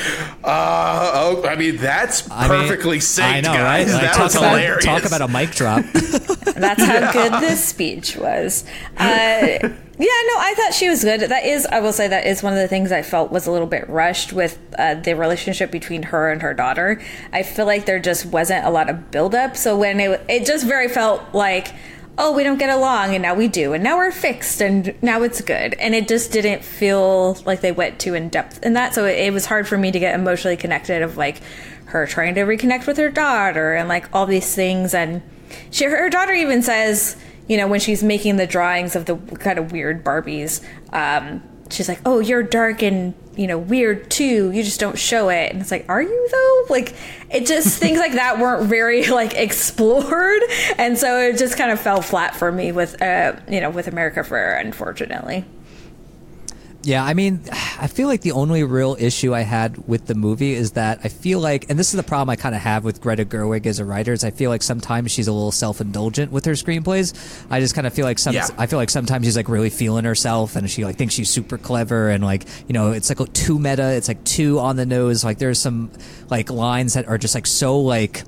uh, oh, I mean, that's perfectly I mean, synced, I know, guys. Right? Like, that was
about,
hilarious.
Talk about a mic drop. *laughs*
that's how yeah. good this speech was. Uh, yeah, no, I thought she was good. That is, I will say, that is one of the things I felt was a little bit rushed with uh, the relationship between her and her daughter. I feel like there just wasn't a lot of buildup. So when it, it just very felt like, oh, we don't get along, and now we do, and now we're fixed, and now it's good. And it just didn't feel like they went too in depth in that. So it, it was hard for me to get emotionally connected of like her trying to reconnect with her daughter and like all these things. And she, her daughter even says, you know, when she's making the drawings of the kind of weird Barbies, um, she's like, "Oh, you're dark and you know weird too. You just don't show it." And it's like, "Are you though?" Like, it just *laughs* things like that weren't very like explored, and so it just kind of fell flat for me with uh, you know with America Ferrera, unfortunately.
Yeah, I mean, I feel like the only real issue I had with the movie is that I feel like, and this is the problem I kind of have with Greta Gerwig as a writer, is I feel like sometimes she's a little self indulgent with her screenplays. I just kind of feel like some,
Yeah.
I feel like sometimes she's like really feeling herself and she like thinks she's super clever and like you know it's like too meta, it's like too on the nose. Like there's some like lines that are just like so like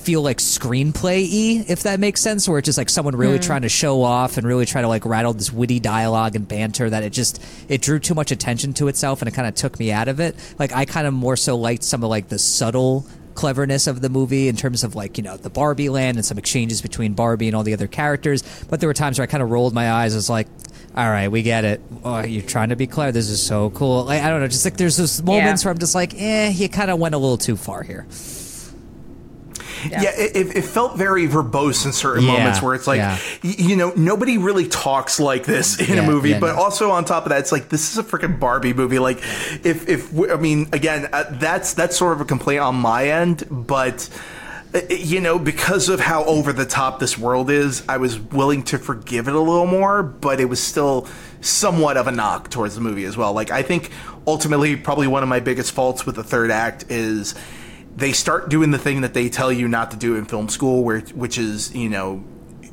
feel like screenplay y, if that makes sense, where it's just like someone really trying to show off and really try to like rattle this witty dialogue and banter that it just it drew too much attention to itself and it kind of took me out of it. Like I kind of more so liked some of like the subtle cleverness of the movie in terms of like you know the Barbie land and some exchanges between Barbie and all the other characters. But there were times where I kind of rolled my eyes. I was like. All right, we get it. Oh, you're trying to be clever. This is so cool. Like I don't know, just like there's those moments where I'm just like, eh, you kind of went a little too far here.
Yeah, it, it- it felt very verbose in certain
Yeah,
moments where it's like,
yeah.
you know, nobody really talks like this in a movie.
yeah,
but
no.
also on top of that, it's like this is a freaking Barbie movie. Like, if if I mean, again, uh, that's that's sort of a complaint on my end, but. uh, You know, because of how over the top this world is, I was willing to forgive it a little more, but it was still somewhat of a knock towards the movie as well. Like, I think ultimately, probably one of my biggest faults with the third act is they start doing the thing that they tell you not to do in film school, where which is you know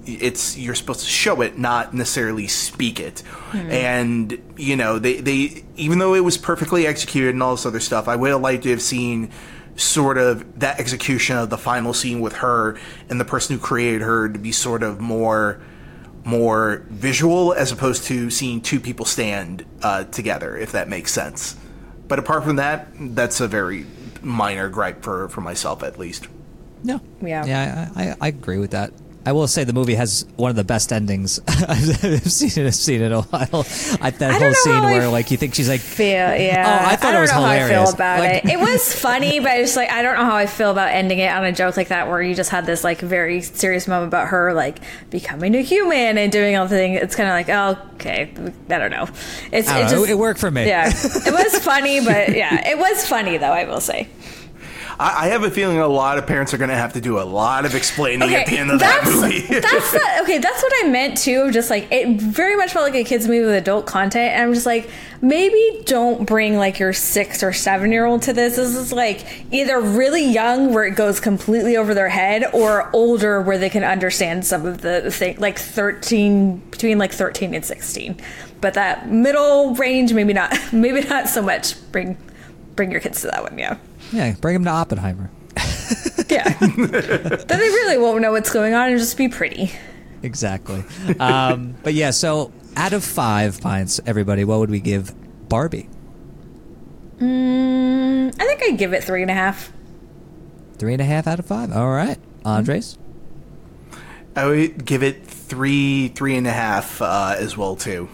it's you're supposed to show it, not necessarily speak it. And you know they they even though it was perfectly executed and all this other stuff, I would have liked to have seen sort of that execution of the final scene with her and the person who created her to be sort of more more visual as opposed to seeing two people stand uh, together, if that makes sense. But apart from that, that's a very minor gripe for, for myself, at least.
No.
Yeah.
Yeah, I, I, I agree with that. I will say the movie has one of the best endings *laughs* I've seen. I've seen in a while. I, that
I
whole scene
I
where like you think she's like,
feel oh, yeah.
Oh, I thought
don't
it was
know
hilarious.
how I feel about
Like-
it. It was funny, but it's like I don't know how I feel about ending it on a joke like that, where you just had this like very serious moment about her like becoming a human and doing all the thing. It's kind of like, oh, okay, I don't know. It's
I don't know,
just
it worked for me.
Yeah, it was *laughs* funny, but yeah, it was funny though. I will say.
I, I have a feeling a lot of parents are going to have to do a lot of explaining at the end of that movie.
that's the, okay. That's what I meant too. Of Just like it very much felt like a kids movie with adult content, and I'm just like, maybe don't bring like your six or seven year old to this. This is like either really young where it goes completely over their head, or older where they can understand some of the thing, like thirteen between like thirteen and sixteen. But that middle range, maybe not. *laughs* Maybe not so much. Bring bring your kids to that one. Yeah.
Yeah, bring him to Oppenheimer. *laughs*
Yeah. then they really won't know what's going on and just be pretty.
Exactly. Um, but yeah, so out of five pints, everybody, what would we give Barbie?
Mm, I think I'd give it three and a half.
Three and a half out of five. All right, Andres.
I would give it three, three and a half uh, as well too.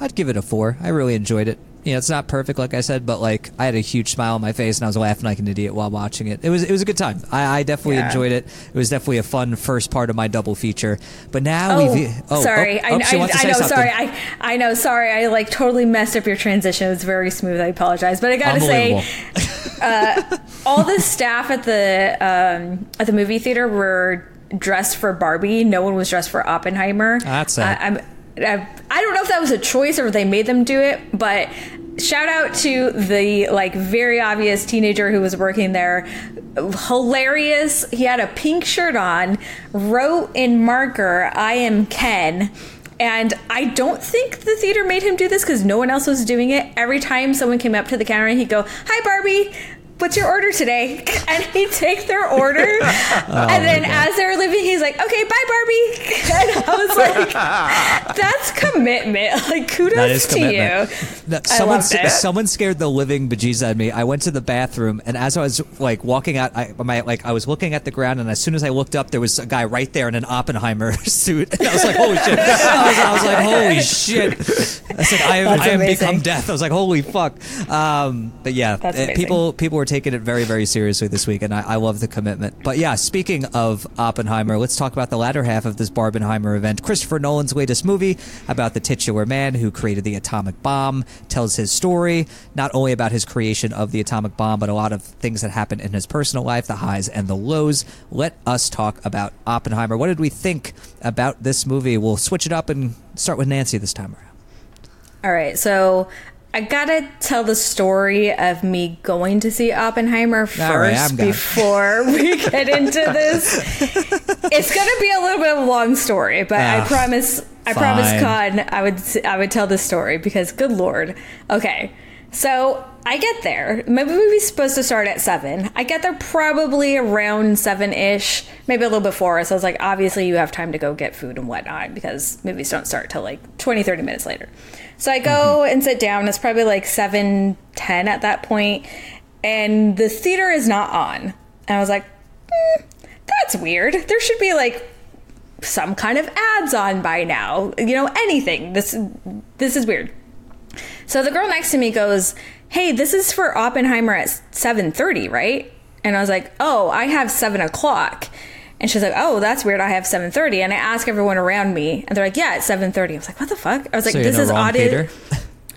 I'd give it a four. I really enjoyed it. You know, it's not perfect, like I said, but like I had a huge smile on my face and I was laughing like an idiot while watching it. It was it was a good time. I, I definitely
Yeah.
enjoyed it. It was definitely a fun first part of my double feature. But now
Oh,
we've
sorry.
oh, oh,
I,
she
I,
wants to
I
say
know.
something.
Sorry. I, I know. Sorry. I like totally messed up your transition. It was very smooth. I apologize. But I gotta say,
Unbelievable.
all the staff at the um, at the movie theater were dressed for Barbie. No one was dressed for Oppenheimer.
That's sad.
I, I'm, I, don't know if that was a choice or they made them do it, but shout out to the like very obvious teenager who was working there. Hilarious. He had a pink shirt on, wrote in marker, "I am Ken." And I don't think the theater made him do this because no one else was doing it. Every time someone came up to the counter, he'd go, "Hi, Barbie." What's your order today? *laughs* And he'd take their order, *laughs* and then as they're leaving, he's like, "Okay, bye, Barbie." *laughs* And I was like, "That's commitment. Like, kudos
That is
to
commitment.
you." I
someone,
it.
someone scared the living bejesus out of me. I went to the bathroom, and as I was like walking out, I, my like I was looking at the ground, and as soon as I looked up, there was a guy right there in an Oppenheimer suit. And I was like, "Holy shit!" I was, I was like, "Holy shit!" I said, "I
That's
I
amazing.
become death." I was like, "Holy fuck!" Um, but yeah,
That's
uh, people people were taking it very very seriously this week, and I, I love the commitment. But yeah, speaking of Oppenheimer, let's talk about the latter half of this Barbenheimer event. Christopher Nolan's latest movie about the titular man who created the atomic bomb tells his story, not only about his creation of the atomic bomb, but a lot of things that happened in his personal life, the highs and the lows. Let us talk about Oppenheimer. What did we think about this movie? We'll switch it up and start with Nancy this time around.
All right. So I gotta tell the story of me going to see Oppenheimer first
right,
before we *laughs* get into this. it's gonna be a little bit of a long story, but I
Ah,
promise, I promise,
fine.
Con, I would, I would tell the story because, good lord. Okay, so I get there. My movie's supposed to start at seven. I get there probably around seven ish, maybe a little before. So I was like, obviously, you have time to go get food and whatnot because movies don't start till like 20, 30 minutes later. So I go and sit down. It's probably like seven ten at that point, and the theater is not on. And I was like, hmm, that's weird. There should be like some kind of ads on by now. You know, anything. This this is weird. So the girl next to me goes, "Hey, this is for Oppenheimer at 7:30, right?" And I was like, "Oh, I have seven o'clock." And she's like, "Oh, that's weird. I have 7:30." And I ask everyone around me, and they're like, "Yeah, it's 7:30." I was like, "What the fuck?" I was like,
so
"This is
the wrong
audit."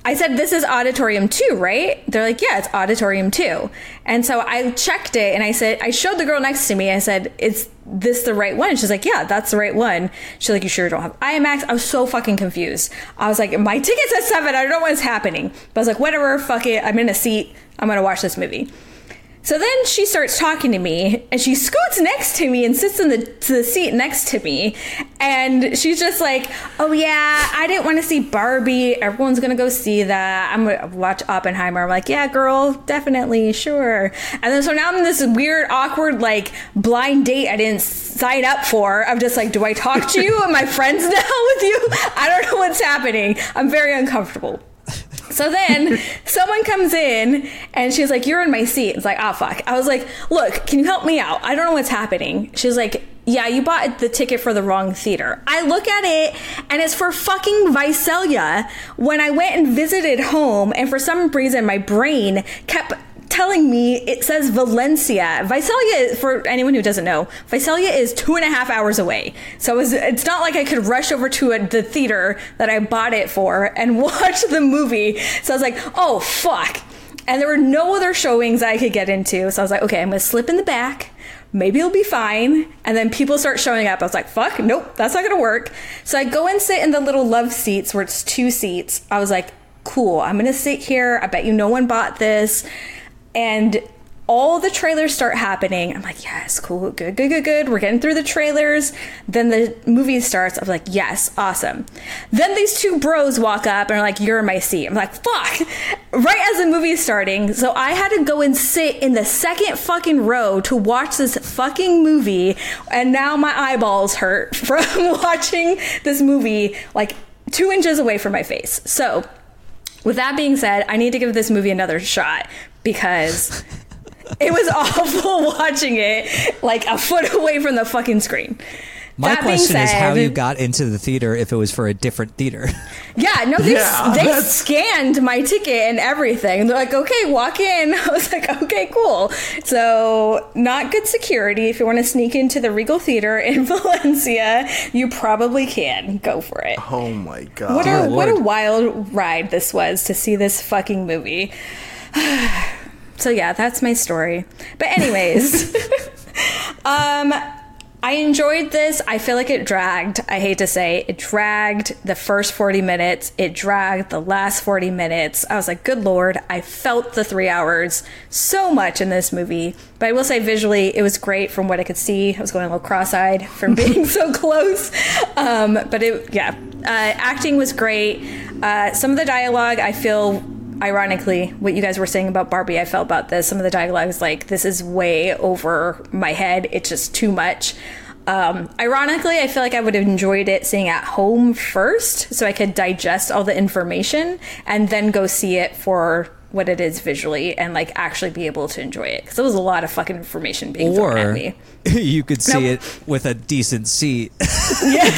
I said, This is auditorium two, right? They're like, Yeah, it's auditorium two. And so I checked it and I said, I showed the girl next to me. I said, Is this the right one? She's like, Yeah, that's the right one. She's like, You sure you don't have IMAX? I was so fucking confused. I was like, My ticket's at seven. I don't know what's happening. But I was like, Whatever, fuck it. I'm in a seat. I'm going to watch this movie. So then she starts talking to me and she scoots next to me and sits in the, to the seat next to me. And she's just like, Oh, yeah, I didn't want to see Barbie. Everyone's going to go see that. I'm going to watch Oppenheimer. I'm like, Yeah, girl, definitely, sure. And then so now I'm in this weird, awkward, like blind date I didn't sign up for. I'm just like, Do I talk to you? Am I friends *laughs* now with you? I don't know what's happening. I'm very uncomfortable. So then *laughs* someone comes in and she's like, You're in my seat. It's like, Oh, fuck. I was like, Look, can you help me out? I don't know what's happening. She's like, Yeah, you bought the ticket for the wrong theater. I look at it and it's for fucking Visalia. When I went and visited home, and for some reason my brain kept telling me it says Valencia. Visalia, for anyone who doesn't know, Visalia is two and a half hours away. So it was, it's not like I could rush over to a, the theater that I bought it for and *laughs* watch the movie. So I was like, oh, fuck. And there were no other showings I could get into. So I was like, okay, I'm going to slip in the back. Maybe it'll be fine. And then people start showing up. I was like, fuck, nope, that's not to work. So I go and sit in the little love seats where it's two seats. I was like, cool, I'm to sit here. I bet you no one bought this and all the trailers start happening. I'm like, yes, cool, good, good, good, good. We're getting through the trailers. Then the movie starts. I'm like, yes, awesome. Then these two bros walk up and are like, you're in my seat. I'm like, fuck. Right as the movie's starting. So I had to go and sit in the second fucking row to watch this fucking movie. And now my eyeballs hurt *laughs* from watching this movie like two inches away from my face. So with that being said, I need to give this movie another shot because it was *laughs* awful *laughs* watching it like a foot *laughs* away from the fucking screen.
My
That being
question is how you got into the theater if it was for a different theater.
Yeah, no, they,
Yeah,
they
that's-
scanned my ticket and everything. They're like, okay, walk in. I was like, okay, cool. So, not good security. If you want to sneak into the Regal Theater in Valencia, you probably can. Go for it.
Oh my god.
What
Dear
a what a wild ride this was to see this fucking movie. *sighs* so yeah, that's my story. But anyways, *laughs* um I enjoyed this. I feel like it dragged. I hate to say it dragged the first 40 minutes. It dragged the last 40 minutes. I was like, good lord, I felt the three hours so much in this movie. But I will say visually, it was great from what I could see. I was going a little cross-eyed from *laughs* being so close. Um, but it, yeah, uh, acting was great. Uh, some of the dialogue, I feel ironically what you guys were saying about barbie i felt about this some of the dialogue is like this is way over my head. It's just too much. Um, ironically i feel like i would have enjoyed it seeing at home first so i could digest all the information and then go see it for what it is visually and like actually be able to enjoy it because it was a lot of fucking information being thrown at me *laughs*
you could see it with a decent seat. *laughs*
yeah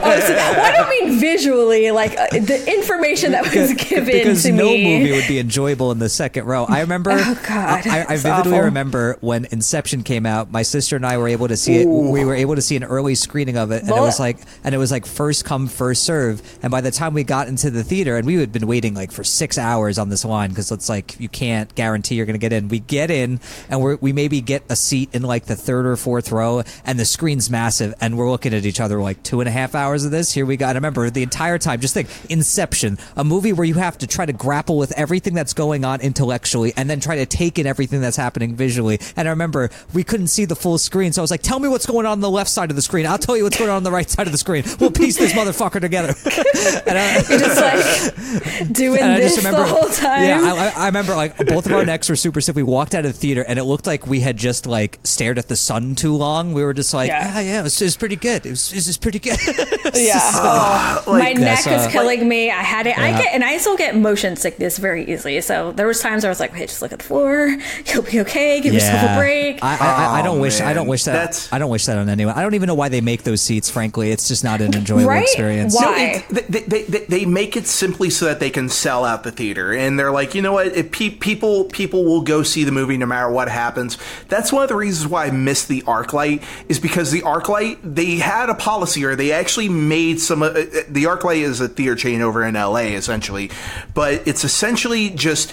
well, i don't mean visually like uh, the information that was given
because
to
no
me
movie would be enjoyable in the second row. I remember. *laughs*
Oh, God.
I, I vividly
awful.
remember when Inception came out. My sister and I were able to see it. We were able to see an early screening of it, and it was like, and it was like first come first serve. And by the time we got into the theater, and we had been waiting like for six hours on this line because it's like you can't guarantee you're going to get in. We get in, and we we maybe get a seat in like the third or fourth row, and the screen's massive, and we're looking at each other like two and a half hours of this. Here we got. I remember the entire time. Just think, Inception, a movie where you have to try to grapple with everything that's going on intellectually, and then try to take in everything that's happening visually. And I remember we couldn't see the full screen, so I was like, "Tell me what's going on on the left side of the screen. I'll tell you what's going on on the right side of the screen. We'll piece this motherfucker together." *laughs* *laughs* and I,
just like doing
and
this
remember,
the whole time.
Yeah, I, I- I remember like both of our necks were super stiff. We walked out of the theater, and it looked like we had just like stared at the sun too long. We were just like,
Yeah.
yeah, yeah, it was, it was pretty good. It was, it was pretty good. *laughs*
yeah. Oh, my neck
Yes, uh,
is killing me. I had it. I get and I still get motion sickness very easily. So there was times where I was like, "Hey, just look at the floor. You'll be okay. Give yourself a break."
I, I, I don't
Oh,
wish. I don't wish that.
That's-
I don't wish that on anyone. I don't even know why they make those seats. Frankly, it's just not an enjoyable
Right?
experience.
Why?
No, it- they, they, they, they make it simply so that they can sell out the theater, and they're like, you know what? If pe- people people will go see the movie no matter what happens. That's one of the reasons why I miss the ArcLight is because the ArcLight they had a policy, or they actually made some. Uh, uh, the ArcLight is a theater chain over in LA, essentially, but it's essentially just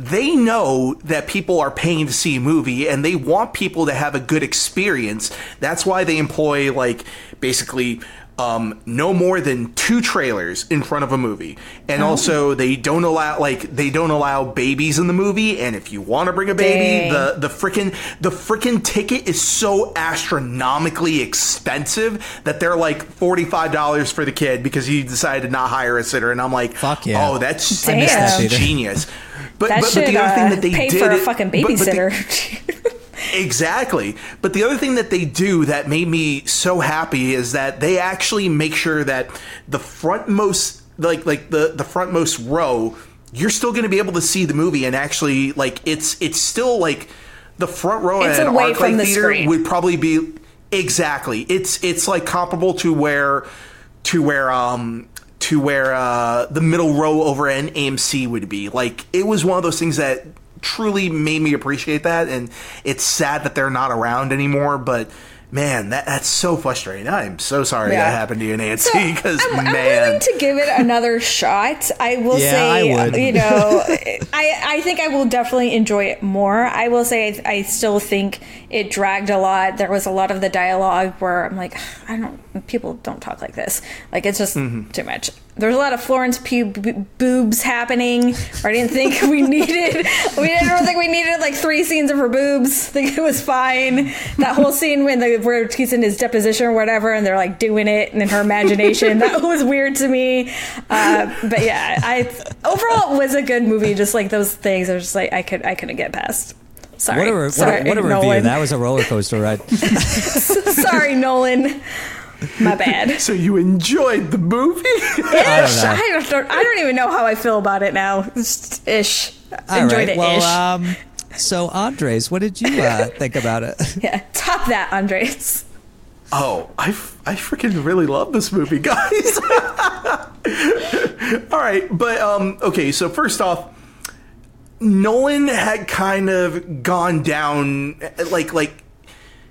they know that people are paying to see a movie and they want people to have a good experience. That's why they employ like basically um, no more than two trailers in front of a movie, and also they don't allow like they don't allow babies in the movie. And if you want to bring a baby,
Dang.
the the freaking the freaking ticket is so astronomically expensive that they're like forty five dollars for the kid because he decided to not hire a sitter. And I'm like,
Fuck yeah.
oh, that's
that
that's genius. *laughs* But,
that
but,
should
but the other thing
uh,
that they
pay
did
for a fucking
but- but the-
babysitter. *laughs*
Exactly. But the other thing that they do that made me so happy is that they actually make sure that the frontmost like like the the frontmost row you're still going to be able to see the movie and actually like it's it's still like the front row
It's
at an
away from the
theater
screen.
would probably be exactly. It's it's like comparable to where to where um to where uh the middle row over at an AMC would be. Like it was one of those things that truly made me appreciate that and it's sad that they're not around anymore, but man, that that's so frustrating. I'm so sorry
Yeah.
that happened to you, Nancy,
So,
because
I'm, I'm
man
willing to give it another shot. I will
Yeah,
say,
I
you know, I I think I will definitely enjoy it more. I will say I, I still think it dragged a lot. There was a lot of the dialogue where I'm like, I don't, people don't talk like this. Like it's just
Mm-hmm.
too much. There's a lot of Florence Pugh boobs happening. I didn't think we *laughs* needed. We didn't don't think we needed like three scenes of her boobs. I think it was fine. That whole scene when the where he's in his deposition or whatever, and they're like doing it and in her imagination. that *laughs* was weird to me. Uh, but yeah, I overall it was a good movie. Just like those things, I was just like I could I couldn't get past. Sorry,
What a, what,
sorry,
a, what a review!
Nolan.
That was a roller coaster ride. *laughs*
sorry, Nolan. My bad. *laughs*
so you enjoyed the movie?
I don't.
I don't, I don't even know how I feel about it now. Just ish.
All
Enjoyed
right.
it
Well,
ish.
um, so Andres, what did you uh, *laughs* think about it? *laughs*
yeah, top that, Andres.
Oh, I, I freaking really love this movie, guys. All right, but um, okay. So first off, Nolan had kind of gone down, like like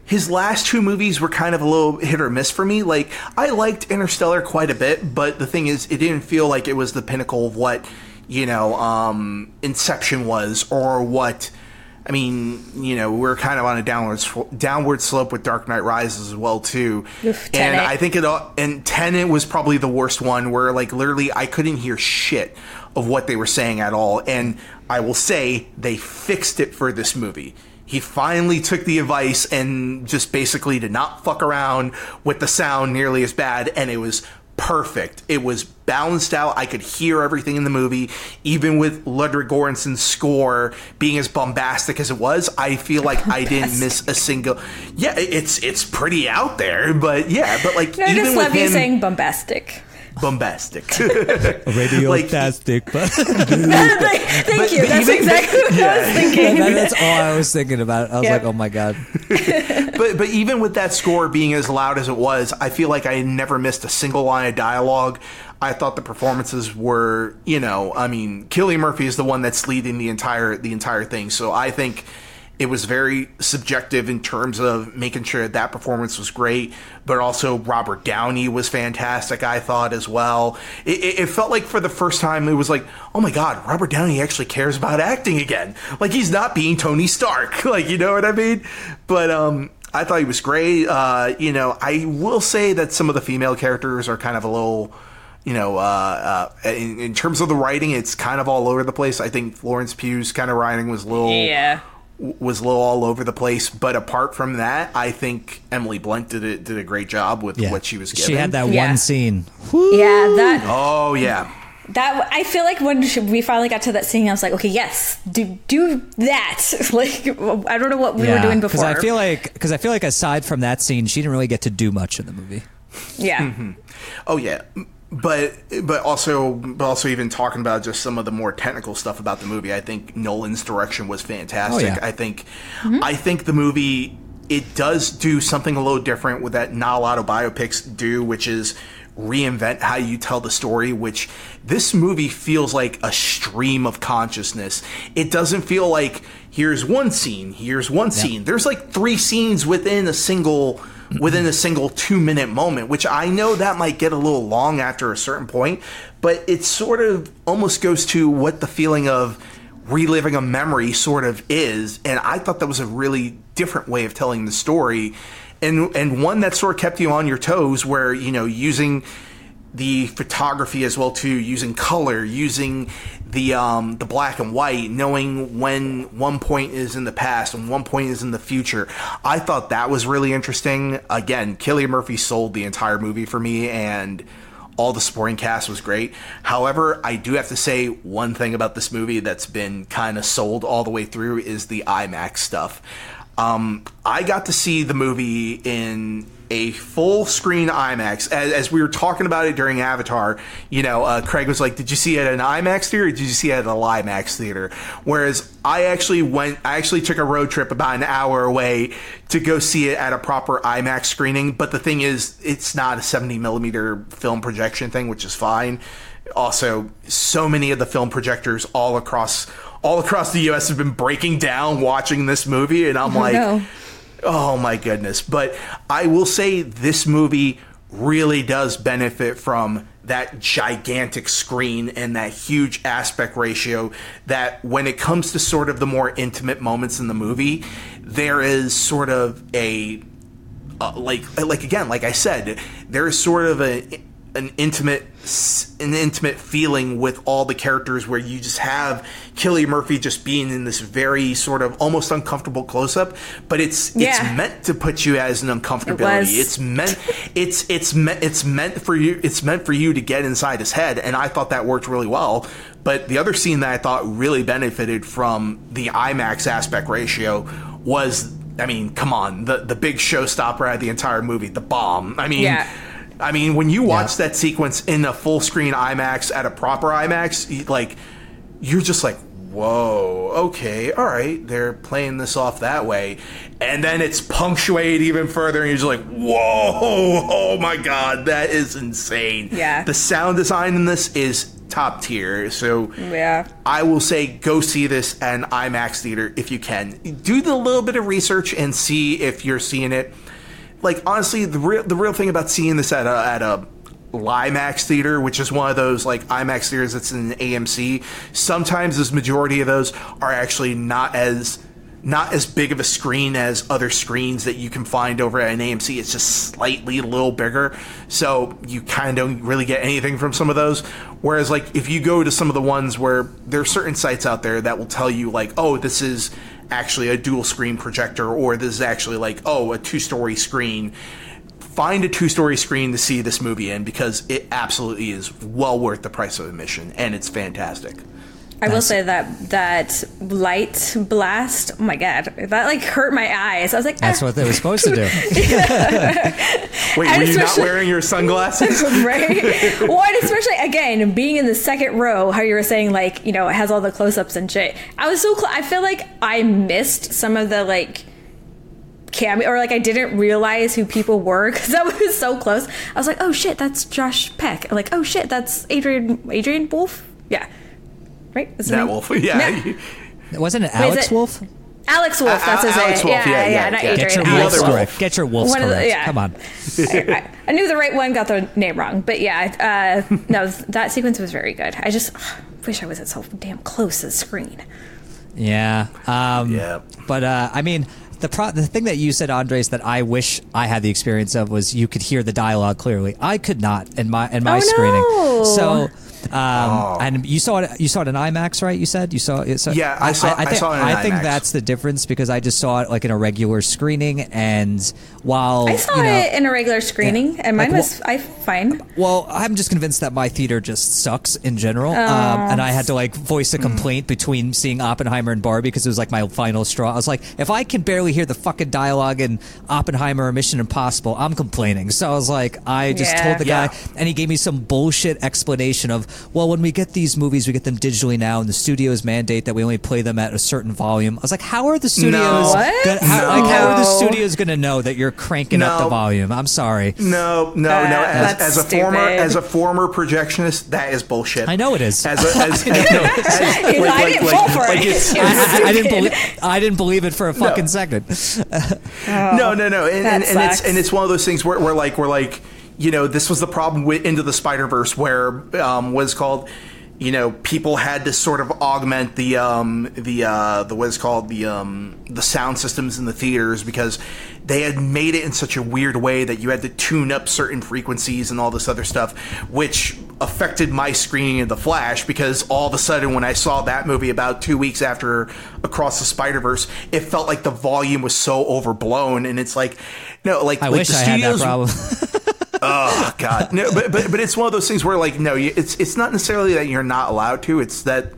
his last two movies were kind of a little hit or miss for me. Like I liked Interstellar quite a bit, but the thing is, it didn't feel like it was the pinnacle of what you know um, Inception was, or what. I mean, you know, we're kind of on a downward downward slope with Dark Knight Rises as well too.
Oof,
and I think it all and Tenet was probably the worst one where like literally I couldn't hear shit of what they were saying at all. And I will say they fixed it for this movie. He finally took the advice and just basically did not fuck around with the sound nearly as bad and it was perfect. It was balanced out. I could hear everything in the movie, even with Ludwig Göransson's score being as bombastic as it was. I feel like I didn't miss a single. Yeah, it's it's pretty out there, but yeah, but like
No, I just
with
love you saying bombastic.
Bombastic. *laughs*
Radiotastic, *laughs* but
Thank
But-
you.
but
That's
even-
exactly what I was *laughs* thinking.
that, that's all I was thinking about. I was
Yep.
like, oh my god.
but but even with that score being as loud as it was, I feel like I never missed a single line of dialogue. I thought the performances were, you know, I mean, Cillian Murphy is the one that's leading the entire the entire thing. So I think it was very subjective in terms of making sure that that performance was great, but also Robert Downey was fantastic, I thought, as well. It, it, felt like for the first time, it was like, oh my God, Robert Downey actually cares about acting again. Like he's not being Tony Stark. *laughs* Like, you know what I mean? But, um, I thought he was great. Uh, you know, I will say that some of the female characters are kind of a little, you know, uh, uh, in, in, terms of the writing, it's kind of all over the place. I think Florence Pugh's kind of writing was a little,
yeah
was a little all over the place. But apart from that, I think Emily Blunt did a, did a great job with yeah. what she was given.
She had that
yeah.
one scene.
Woo! Yeah, that.
Oh yeah.
That I feel like when we finally got to that scene, I was like, okay, yes, do do that. *laughs* like I don't know what we yeah, were doing before.
Because I feel like because I feel like aside from that scene, she didn't really get to do much in the movie.
Yeah. Mm-hmm.
oh yeah but but also but also even talking about just some of the more technical stuff about the movie i think nolan's direction was fantastic oh, yeah. i think mm-hmm. i think the movie it does do something a little different with that not a lot of biopics do which is reinvent how you tell the story which this movie feels like a stream of consciousness it doesn't feel like here's one scene here's one yeah. scene there's like three scenes within a single Mm-hmm. within a single two minute moment, which I know that might get a little long after a certain point, but it sort of almost goes to what the feeling of reliving a memory sort of is. And I thought that was a really different way of telling the story. And, and one that sort of kept you on your toes where, you know, using the photography as well too, using color, using the um, the black and white, knowing when one point is in the past and one point is in the future. I thought that was really interesting. Again, Cillian Murphy sold the entire movie for me, and all the supporting cast was great. However, I do have to say one thing about this movie that's been kind of sold all the way through is the IMAX stuff. Um, I got to see the movie in a full screen IMAX. As, as, we were talking about it during Avatar, you know, uh, Craig was like, "Did you see it at an IMAX theater? did you see it at a LIMAX theater?" Whereas I actually went, I actually took a road trip about an hour away to go see it at a proper IMAX screening. But the thing is, it's not a 70 millimeter film projection thing, which is fine. Also, so many of the film projectors all across all across the U.S. have been breaking down watching this movie, and I'm *laughs* oh, like. No Oh my goodness. But I will say this movie really does benefit from that gigantic screen and that huge aspect ratio that when it comes to sort of the more intimate moments in the movie there is sort of a uh, like like again like I said there is sort of a an intimate an intimate feeling with all the characters where you just have Cillian Murphy just being in this very sort of almost uncomfortable close up, but it's yeah. it's meant to put you as an uncomfortability. It it's meant it's it's meant it's meant for you it's meant for you to get inside his head, and I thought that worked really well. But the other scene that I thought really benefited from the IMAX aspect ratio was I mean, come on, the the big showstopper at the entire movie, the bomb. I mean, yeah. I mean, when you watch yeah. that sequence in a full screen IMAX at a proper IMAX, like you're just like, whoa, okay, all right, they're playing this off that way. And then it's punctuated even further, and you're just like, whoa, oh my god, that is insane.
Yeah.
The sound design in this is top tier. So
yeah,
I will say go see this at an IMAX theater if you can. Do the little bit of research and see if you're seeing it like honestly, the real the real thing about seeing this at a at a LIMAX theater, which is one of those like IMAX theaters that's in AMC. Sometimes this majority of those are actually not as not as big of a screen as other screens that you can find over at an AMC. It's just slightly a little bigger, so you kind of don't really get anything from some of those. Whereas, like if you go to some of the ones where there are certain sites out there that will tell you like, oh, this is actually a dual screen projector or this is actually like oh a two story screen. Find a two story screen to see this movie in because it absolutely is well worth the price of admission and it's fantastic
I will say that that light blast. Oh my god, that like hurt my eyes. I was like,
that's ah. what they were supposed to do. *laughs*
Wait, and were you not wearing your sunglasses? *laughs*
right. Well, and especially again being in the second row, how you were saying like you know it has all the close ups and shit. I was so cl- I feel like I missed some of the like cameo or like I didn't realize who people were *laughs* because I was so close. I was like, oh shit, that's Josh Peck. Like, oh shit, that's Adrian Adrian Wolf. Yeah right?
Nat Wolff. *laughs* Yeah.
Wasn't it Alex Wait, it, Wolff?
Alex Wolff, that's his
Alex
name.
Wolf,
yeah,
yeah,
yeah,
yeah,
not
yeah.
Get your
Alex
wolves
Wolf.
correct.
wolf.
Get your wolves
One the- yeah.
Come on.
I, *laughs* I- I knew the right one, got the name wrong, but yeah, uh, no, *laughs* that sequence was very good. I just *sighs* wish I was at so damn close to the screen.
Yeah. Um,
Yeah.
But uh, I mean, the pro- the thing that you said, Andres, that I wish I had the experience of was you could hear the dialogue clearly. I could not in my in my
Oh,
screening.
no.
So. Um, and you saw it. You saw it in IMAX, right? You said you saw it. So
Yeah, I saw- I
think,
saw it in
I think that's the difference because I just saw it like in a regular screening, and while
I saw
you know,
it in a regular screening, and mine
Like,
was I fine.
well, I'm just convinced that my theater just sucks in general,
Oh.
um, and I had to like voice a complaint between seeing Oppenheimer and Barbie because it was like my final straw. I was like, if I can barely hear the fucking dialogue in Oppenheimer or Mission Impossible, I'm complaining. So I was like, I just
Yeah.
told the
Yeah.
guy, and he gave me some bullshit explanation of, well, when we get these movies, we get them digitally now, and the studios mandate that we only play them at a certain volume. I was like, how are the studios?
What?
Gonna, how,
No.
Like, how are the studios going to know that you're cranking up the volume? I'm sorry.
No, no,
Uh,
no. As,
that's
as a former as a former projectionist, that is bullshit.
I know it is.
As a, as, *laughs* as, as-
like, I didn't fall for it. It was
I, I- I didn't believe. I didn't believe it for a fucking second.
no, no, no, and, and, and it's and it's one of those things where, we're like we're like, you know, this was the problem with Into the Spider Verse, where um, was called, you know, people had to sort of augment the um, the uh, the what is called the um, the sound systems in the theaters because they had made it in such a weird way that you had to tune up certain frequencies and all this other stuff, which affected my screening of The Flash because all of a sudden when I saw that movie about two weeks after Across the Spider Verse, it felt like the volume was so overblown, and it's like, no, like
I
like
wish
the
I had that problem. *laughs*
Oh God, no, but but but it's one of those things where like no, you- it's it's not necessarily that you're not allowed to. It's that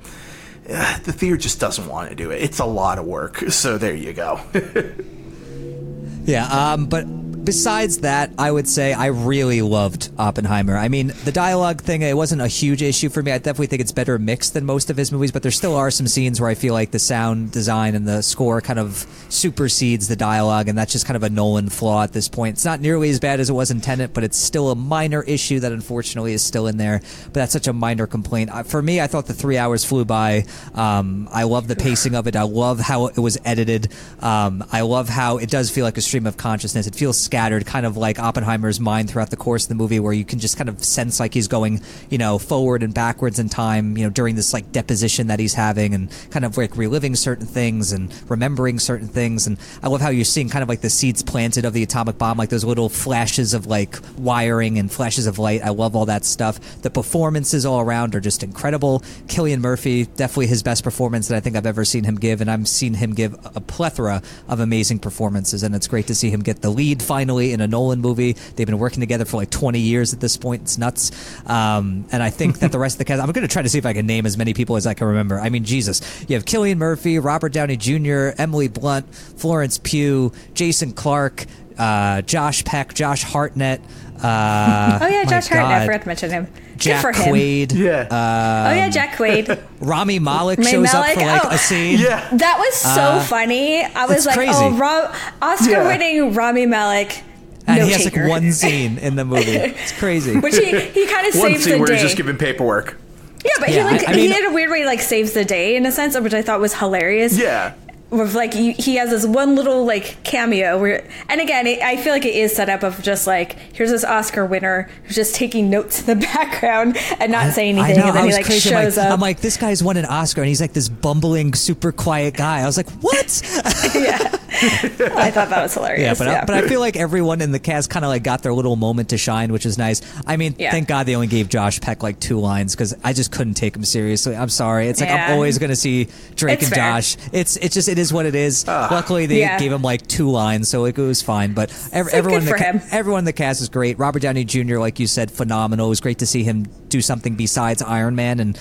uh, the theater just doesn't want to do it. It's a lot of work. So there you go. *laughs*
yeah, um, but besides that, I would say I really loved Oppenheimer. I mean, the dialogue thing, it wasn't a huge issue for me. I definitely think it's better mixed than most of his movies, but there still are some scenes where I feel like the sound design and the score kind of supersedes the dialogue, and that's just kind of a Nolan flaw at this point. It's not nearly as bad as it was in Tenet, but it's still a minor issue that unfortunately is still in there. But that's such a minor complaint. For me, I thought the three hours flew by. Um, I love the pacing of it. I love how it was edited. Um, I love how it does feel like a stream of consciousness. It feels scattered, kind of like Oppenheimer's mind throughout the course of the movie, where you can just kind of sense like he's going, you know, forward and backwards in time, you know, during this like deposition that he's having, and kind of like reliving certain things and remembering certain things. And I love how you're seeing kind of like the seeds planted of the atomic bomb, like those little flashes of like wiring and flashes of light. I love all that stuff. The performances all around are just incredible. Cillian Murphy, definitely his best performance that I think I've ever seen him give, and I've seen him give a plethora of amazing performances, and it's great to see him get the lead finally in a Nolan movie. They've been working together for like 20 years at this point. It's nuts. Um, and I think that the rest of the cast, I'm going to try to see if I can name as many people as I can remember. I mean, Jesus, you have Cillian Murphy, Robert Downey Jr., Emily Blunt, Florence Pugh, Jason Clarke, uh, Josh Peck, Josh Hartnett. Uh,
Oh yeah,
my
Josh Hartnett. I forgot to mention him.
Jack
Good for him.
Quaid.
Yeah.
Uh,
oh yeah, Jack Quaid. *laughs*
Rami Malek
May
shows up for like
Oh.
a scene.
yeah.
That was so
Uh,
funny. I was like,
crazy.
oh, Ro- Oscar-winning Rami Malek.
And
no
he has
taker.
like one scene in the movie. *laughs* It's crazy.
Which he, he kind of
One
saves
scene
the
where
day.
he's just giving paperwork.
yeah, but
Yeah,
he like
I- I
he
mean-
in a weird way like saves the day in a sense, which I thought was hilarious.
Yeah.
With like he, has this one little like cameo where, and again, it, I feel like it is set up of just like here's this Oscar winner who's just taking notes in the *laughs* background and not saying
I
anything,
know,
and then he like
crazy. I'm
shows
like,
up.
I'm like, this guy's won an Oscar, and he's like this bumbling, super quiet guy. I was like, what? *laughs*
yeah, *laughs* *laughs* I thought that was hilarious.
yeah, but I, but I feel like everyone in the cast kind of like got their little moment to shine, which is nice. I mean,
Yeah.
thank God they only gave Josh Peck like two lines because I just couldn't take him seriously. I'm sorry. It's like
Yeah.
I'm always going to see Drake
It's
and
fair.
Josh. It's it's just it is what it is. Luckily, they
Yeah.
gave him like two lines, so it was fine. But ev-
So
everyone, in the ca- everyone in the cast is great. Robert Downey Jr., like you said, phenomenal. It was great to see him do something besides Iron Man and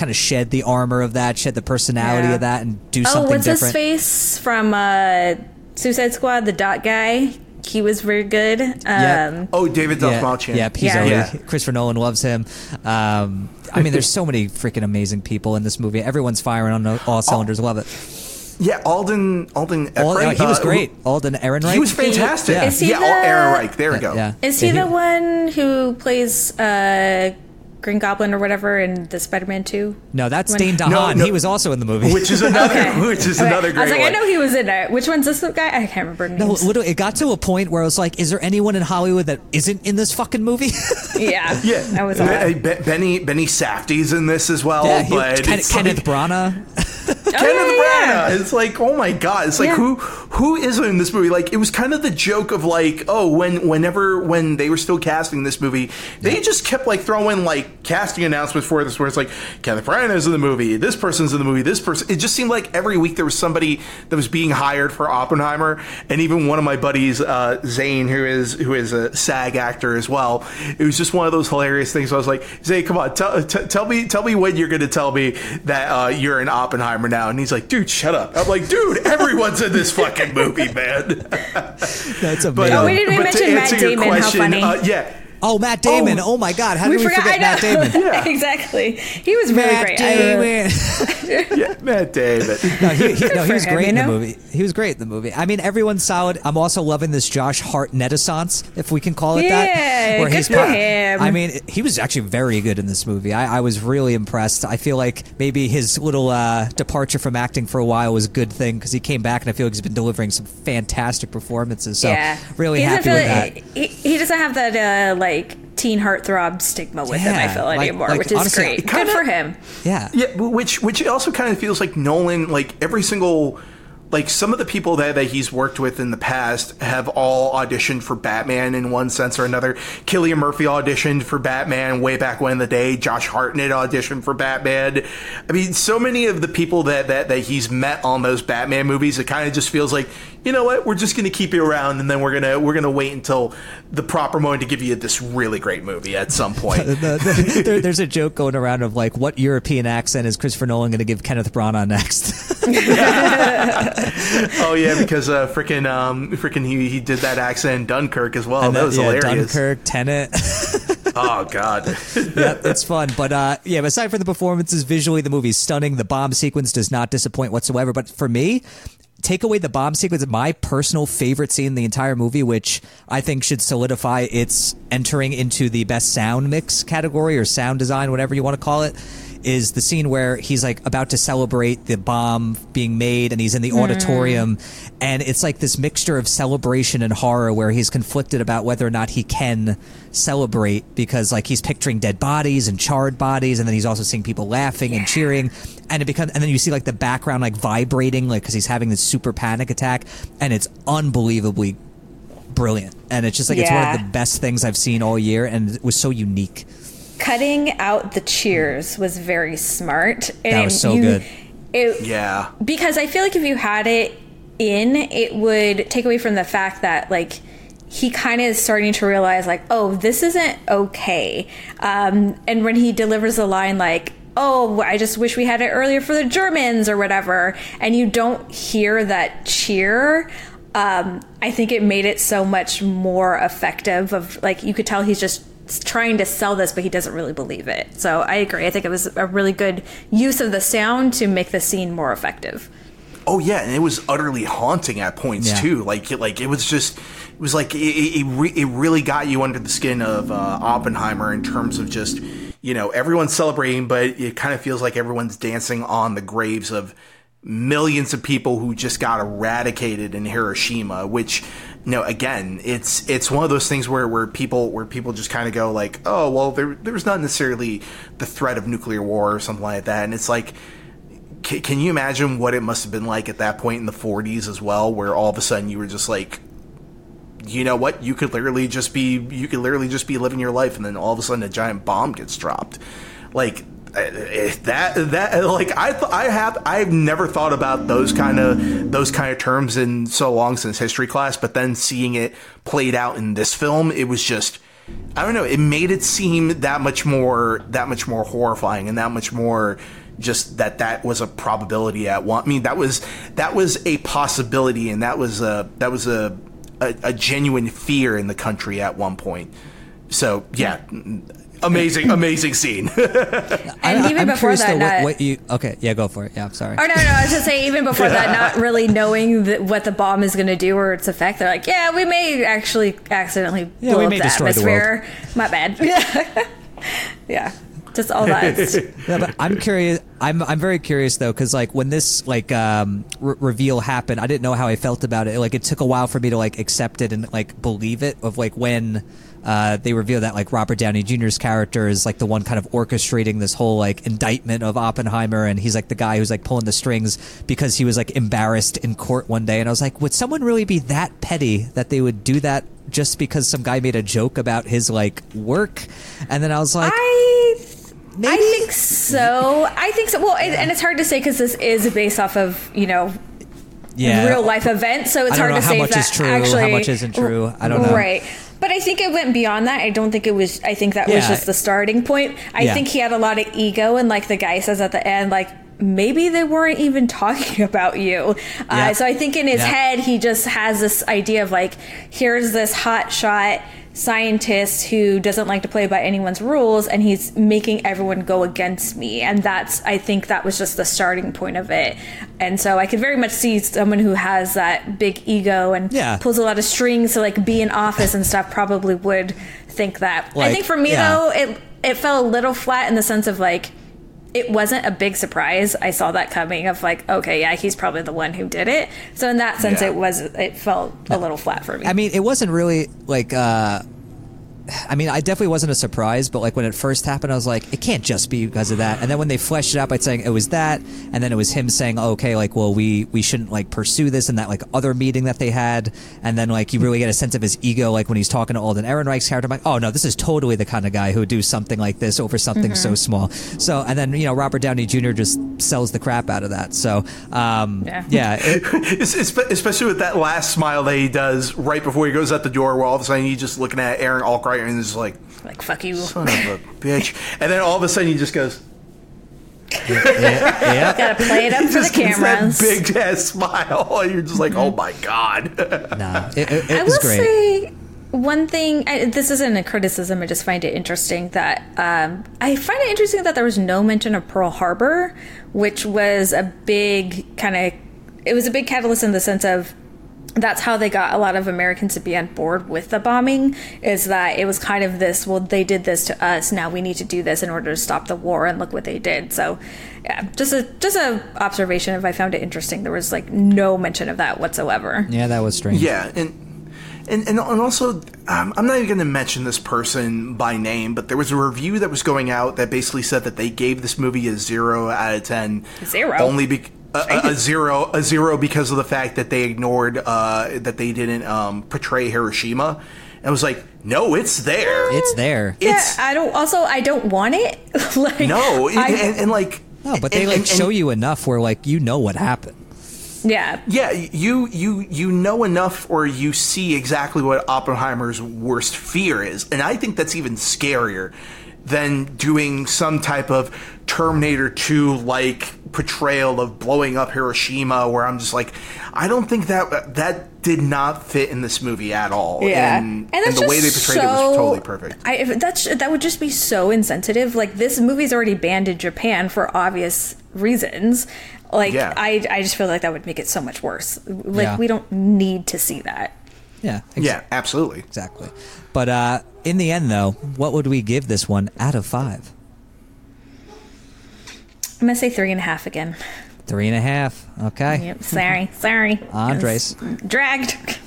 kind of shed the armor of that, shed the personality
Yeah.
of that, and do
oh,
something
what's
different.
his face from uh, Suicide Squad? The dot guy. He was very good. Um,
Yeah.
Oh, David
Yeah,
Dastmalchian.
yeah, he's
Yeah.
already-
Yeah.
Christopher Nolan loves him. Um, I mean, there's so many freaking amazing people in this movie. Everyone's firing on all cylinders. Love it.
Yeah, Alden Alden
All,
Ehrenreich,
he was
uh,
great. Alden Ehrenreich.
He was fantastic.
Yeah.
Is he
yeah,
the-
Aaron Reich. There we go.
Yeah.
Is he
Yeah,
the one who plays uh, Green Goblin or whatever in the Spider-Man Two.
No, that's
When-
Dane DeHaan.
No, no.
He was also in the movie.
which is another,
Okay. *laughs*
which is
Okay.
another great
I was like,
one.
I know he was in it. Which one's this guy? I can't remember
no, literally, it got to a point where I was like, "Is there anyone in Hollywood that isn't in this fucking movie?" *laughs*
yeah,
Yeah,
that was
Be-
all.
Be- Benny Benny Safdie's in this as well,
yeah, he-
but
Ken-
it's
Kenneth
like,
Branagh. *laughs*
Oh,
Kenneth
yeah, yeah.
Branagh. It's like, oh my god! It's like
Yeah.
who who isn't in this movie? Like it was kind of the joke of like, oh, when whenever when they were still casting this movie, they just kept like throwing like casting announcements for this, where it's like Kenneth is in the movie, this person's in the movie, this person. It just seemed like every week there was somebody that was being hired for Oppenheimer, and even one of my buddies, uh, Zane, who is who is a SAG actor as well. It was just one of those hilarious things. I was like, Zane, come on, tell t- tell me tell me when you're going to tell me that uh, you're in Oppenheimer now, and he's like, dude, shut up. I'm like, dude, everyone's in this fucking movie, man. *laughs*
That's amazing.
But,
Oh,
uh,
we didn't even
but to
mention Matt
answer your
Damon, how
question,
funny.
Uh, yeah.
Oh, Matt Damon. Oh,
Oh.
my God, how
we
did we,
forgot.
forget
I
Matt. Damon? *laughs*
Yeah.
exactly. He was really
Matt
great. I really-
Damon. *laughs*
yeah, Matt Damon. *laughs*
No, he, he, no, he was
him,
great
you
in the movie. He was great in the movie. I mean, everyone's solid. I'm also loving this Josh Hart Renaissance, if we can call it that.
Yeah, good for him.
I mean, he was actually very good in this movie. I, I was really impressed. I feel like maybe his little uh, departure from acting for a while was a good thing because he came back and I feel like he's been delivering some fantastic performances. So
yeah,
really
He
happy with that.
He, he doesn't have that uh, like teen heartthrob stigma with him. I feel
like-
anymore,
like,
which is
honestly,
great.
kinda-
Good for him.
Yeah.
Yeah, which which also kind of feels like Nolan, like every single, like some of the people that, that he's worked with in the past have all auditioned for Batman in one sense or another. Cillian Murphy auditioned for Batman way back when in the day. Josh Hartnett auditioned for Batman. I mean, so many of the people that that, that he's met on those Batman movies, it kind of just feels like, you know what, we're just gonna keep you around, and then we're gonna we're gonna wait until the proper moment to give you this really great movie at some *laughs* point.
The- the- *laughs* there, there's a joke going around of like, what European accent is Christopher Nolan going to give Kenneth Branagh next? *laughs*
Oh yeah, because uh, freaking um, freaking he he did that accent in Dunkirk as well.
And
that was
yeah,
hilarious.
Dunkirk, Tenet.
Oh god.
yep, it's fun. But uh, yeah, aside from the performances, visually the movie's stunning. The bomb sequence does not disappoint whatsoever. But for me, take away the bomb sequence, my personal favorite scene in the entire movie, which I think should solidify its entering into the best sound mix category or sound design, whatever you want to call it. Is the scene where he's like about to celebrate the bomb being made and he's in the hmm. auditorium. And it's like this mixture of celebration and horror where he's conflicted about whether or not he can celebrate because like he's picturing dead bodies and charred bodies and then he's also seeing people laughing and cheering. And it becomes and then you see like the background like vibrating like because he's having this super panic attack and it's unbelievably brilliant. And it's just like it's one of the best things i've seen all year and it was so unique
Cutting out the cheers was very smart. And
That was so
you-
good.
It,
Yeah.
because I feel like if you had it in, it would take away from the fact that like he kind of is starting to realize like, oh, this isn't okay. Um, and when he delivers the line like, "Oh, I just wish we had it earlier for the Germans" or whatever, and you don't hear that cheer. Um, I think it made it so much more effective. Of like, you could tell he's just trying to sell this, but he doesn't really believe it. So I agree. I think it was a really good use of the sound to make the scene more effective.
Oh yeah, and it was utterly haunting at points
Yeah.
too. Like it, like it was just it was like it it, it, re- it really got you under the skin of uh, Oppenheimer in terms of just you know everyone's celebrating, but it kind of feels like everyone's dancing on the graves of millions of people who just got eradicated in Hiroshima, which know again it's it's one of those things where where people where people just kind of go like oh well there there's not necessarily the threat of nuclear war or something like that. And it's like can, you imagine what it must have been like at that point in the 40s as well where all of a sudden you were just like you know what? You could literally just be you could literally just be living your life and then all of a sudden a giant bomb gets dropped. Like Eh, that that like I th- I have I've never thought about those kind of those kind of terms in so long since history class but then seeing it played out in this film it was just I don't know it made it seem that much more that much more horrifying and that much more just that that was a probability at one I mean that was that was a possibility and that was a that was a a, a genuine fear in the country at one point. So yeah amazing amazing scene *laughs*
And even
I'm
before that,
though, what,
not-
what you okay yeah go for it yeah i'm sorry
Oh no, no! I was just saying, even before that, not *laughs* really knowing that what the bomb is going to do or its effect, they're like, "Yeah, we may actually accidentally
Yeah,
blow
we
up
may
the
destroy the world."
atmosphere. My bad." *laughs* yeah. just all that.
Yeah, but I'm curious. I'm I'm very curious though, because like when this like um, re- reveal happened, I didn't know how I felt about it. Like it took a while for me to like accept it and like believe it. Of like when uh, they reveal that like Robert Downey Jr.'s character is like the one kind of orchestrating this whole like indictment of Oppenheimer, and he's like the guy who's like pulling the strings because he was like embarrassed in court one day, and I was like, would someone really be that petty that they would do that just because some guy made a joke about his like work? And then I was like,
I
maybe
I think so. I think so. Well, it, and it's hard to say because this is based off of you know
yeah,
real life events, so it's hard to
how
say
much
if that
is true, how
actually
much isn't true. I don't know.
Right. But I think it went beyond that. I don't think it was. I think that was just the starting point. I
Yeah.
think he had a lot of ego, and like the guy says at the end, like maybe they weren't even *laughs* talking about you.
Yeah.
Uh, so I think in his
Yeah.
head, he just has this idea of like, here's this hot shot scientist who doesn't like to play by anyone's rules and he's making everyone go against me and that's i think that was just the starting point of it and so i could very much see someone who has that big ego and
Yeah.
pulls a lot of strings to like be in office and stuff probably would think that i think for me
yeah.
though it it fell a little flat in the sense of like it wasn't a big surprise. I saw that coming of like, okay, yeah, he's probably the one who did it. So in that sense,
Yeah.
it was it felt a little flat for me.
I mean, it wasn't really like. uh I mean, I definitely wasn't a surprise, but like when it first happened, I was like, it can't just be because of that. And then when they fleshed it out by saying it was that, and then it was him saying, oh, okay, like, well, we we shouldn't like pursue this in that like other meeting that they had, and then like you really get a sense of his ego, like when he's talking to Alden Ehrenreich's character. I'm like, oh no, this is totally the kind of guy who would do something like this over something so small. So, and then you know, Robert Downey Jr. just sells the crap out of that. So, um,
Yeah.
yeah, it-
Es- espe- Especially with that last smile that he does right before he goes out the door, where all of a sudden he's just looking at Aaron Albright and is like,
like fuck you.
"Son of a *laughs* bitch," and then all of a sudden he just goes,
yeah. *laughs*
Gotta play it up *laughs* for the
just gets
cameras.
that big ass smile. You're just like, "Oh my god."
Nah, it, it, it
I
was
will
great.
say one thing. I, this isn't a criticism. I just find it interesting that um, I find it interesting that there was no mention of Pearl Harbor, which was a big kind of. It was a big catalyst in the sense of that's how they got a lot of Americans to be on board with the bombing is that it was kind of this well they did this to us now we need to do this in order to stop the war and look what they did so yeah just a just a observation if I found it interesting there was like no mention of that whatsoever
Yeah, that was strange.
Yeah, and and and, and also, um, I'm not even going to mention this person by name, but there was a review that was going out that basically said that they gave this movie a zero out of ten.
Zero?
only be- a, a, a zero a zero because of the fact that they ignored uh, that they didn't um, portray Hiroshima. And I was like, no, it's there.
It's there.
It's
yeah, I don't. Also, I don't want it. *laughs* like
no, and,
I-
and, and like
No, but they
and-
like
and-
show
and-
you enough where like you know what happened.
yeah,
Yeah, you you you know enough, or you see exactly what Oppenheimer's worst fear is, and I think that's even scarier than doing some type of Terminator Two like portrayal of blowing up Hiroshima, where I'm just like, I don't think that that did not fit in this movie at all.
yeah,
and,
that's
the way they
just
portrayed it was totally perfect.
I if that's that would just be so insensitive. Like this movie's already banned in Japan for obvious reasons. Like
Yeah.
I, I just feel like that would make it so much worse. Like
Yeah.
we don't need to see that.
Yeah. ex-
Yeah, absolutely.
Exactly. But uh, in the end, though, what would we give this one out of five?
I'm gonna say three and a half again.
Three and a half. Okay.
Yep. Sorry, *laughs* sorry.
Andres.
Dragged.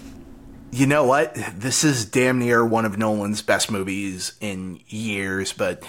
You know what? This is damn near one of Nolan's best movies in years, but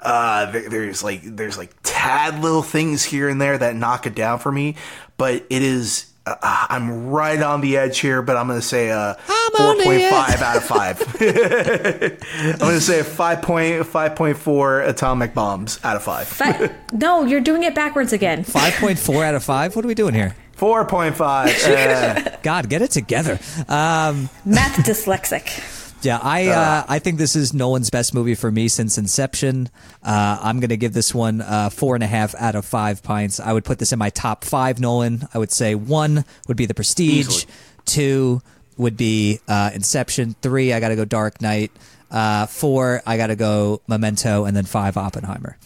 uh, there, there's like there's like tad little things here and there that knock it down for me. But it is uh, I'm right on the edge here, but I'm gonna say a
I'm
four
on the
point
edge.
five out of five. *laughs* *laughs* I'm gonna say a five point five point four atomic bombs out of five.
But *laughs* no, you're doing it backwards again.
5.4 out of 5? What are we doing here?
Four point five. Uh,
God, get it together. Um,
Math dyslexic.
Yeah, I uh, I think this is Nolan's best movie for me since Inception. Uh, I'm going to give this one uh, four and a half out of five pints. I would put this in my top five Nolan. I would say one would be The Prestige,
Easily.
two would be uh, Inception, three, I got to go Dark Knight, uh, four, I got to go Memento, and then five, Oppenheimer.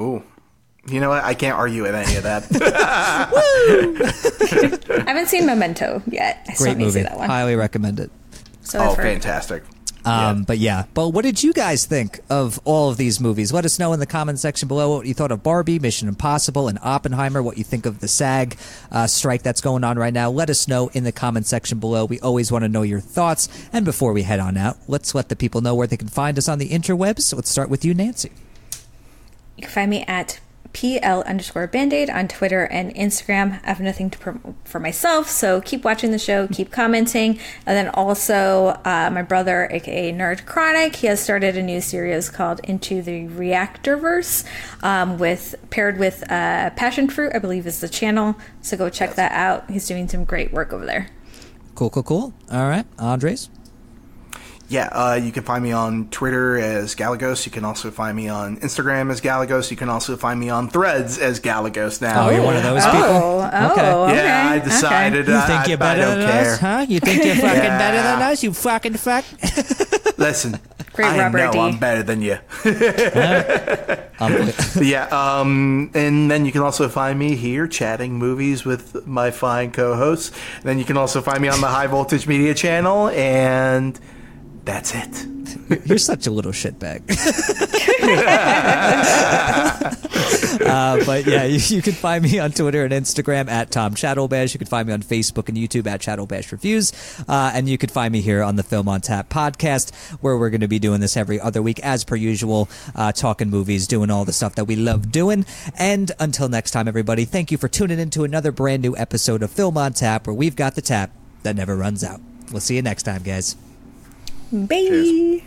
ooh. You know what? I can't argue with any of that. *laughs* Woo! *laughs*
I haven't seen Memento yet. I
Great
need to see
movie.
that one.
Highly recommend it.
So
oh, fantastic.
Um,
Yeah.
But yeah, but what did you guys think of all of these movies? Let us know in the comment section below what you thought of Barbie, Mission Impossible, and Oppenheimer. What you think of the SAG uh, strike that's going on right now? Let us know in the comment section below. We always want to know your thoughts. And before we head on out, let's let the people know where they can find us on the interwebs. Let's start with you, Nancy.
You can find me at PL underscore Bandaid on Twitter and Instagram. I have nothing to promote for myself, so keep watching the show, keep commenting. And then also, uh, my brother, aka Nerd Chronic, he has started a new series called Into the Reactorverse, um, with paired with uh, Passion Fruit, I believe is the channel. So go check that out. He's doing some great work over there.
Cool, cool, cool. All right, Andres.
Yeah, uh, you can find me on Twitter as Galagos. You can also find me on Instagram as Galagos. You can also find me on Threads as Galagos now.
Oh, you're one of those people.
Oh, oh,
Okay.
okay.
yeah, I
okay.
decided
You
I,
think you're better
don't
than
care.
us, huh? You think you're *laughs* fucking
Yeah.
better than us? You fucking fuck. *laughs*
Listen,
Great
I
Robert
know
D.
I'm better than you. *laughs* Yeah, um, and then you can also find me here chatting movies with my fine co-hosts. Then you can also find me on the High Voltage Media channel, and that's it. *laughs*
You're such a little shitbag. *laughs* uh, but yeah, you, you can find me on Twitter and Instagram at Tom Shadowbash. You can find me on Facebook and YouTube at Shadowbash Reviews. Uh, and you can find me here on the Film on Tap podcast, where we're going to be doing this every other week, as per usual, uh, talking movies, doing all the stuff that we love doing. And until next time, everybody, thank you for tuning in to another brand new episode of Film on Tap, where we've got the tap that never runs out. We'll see you next time, guys.
Bye.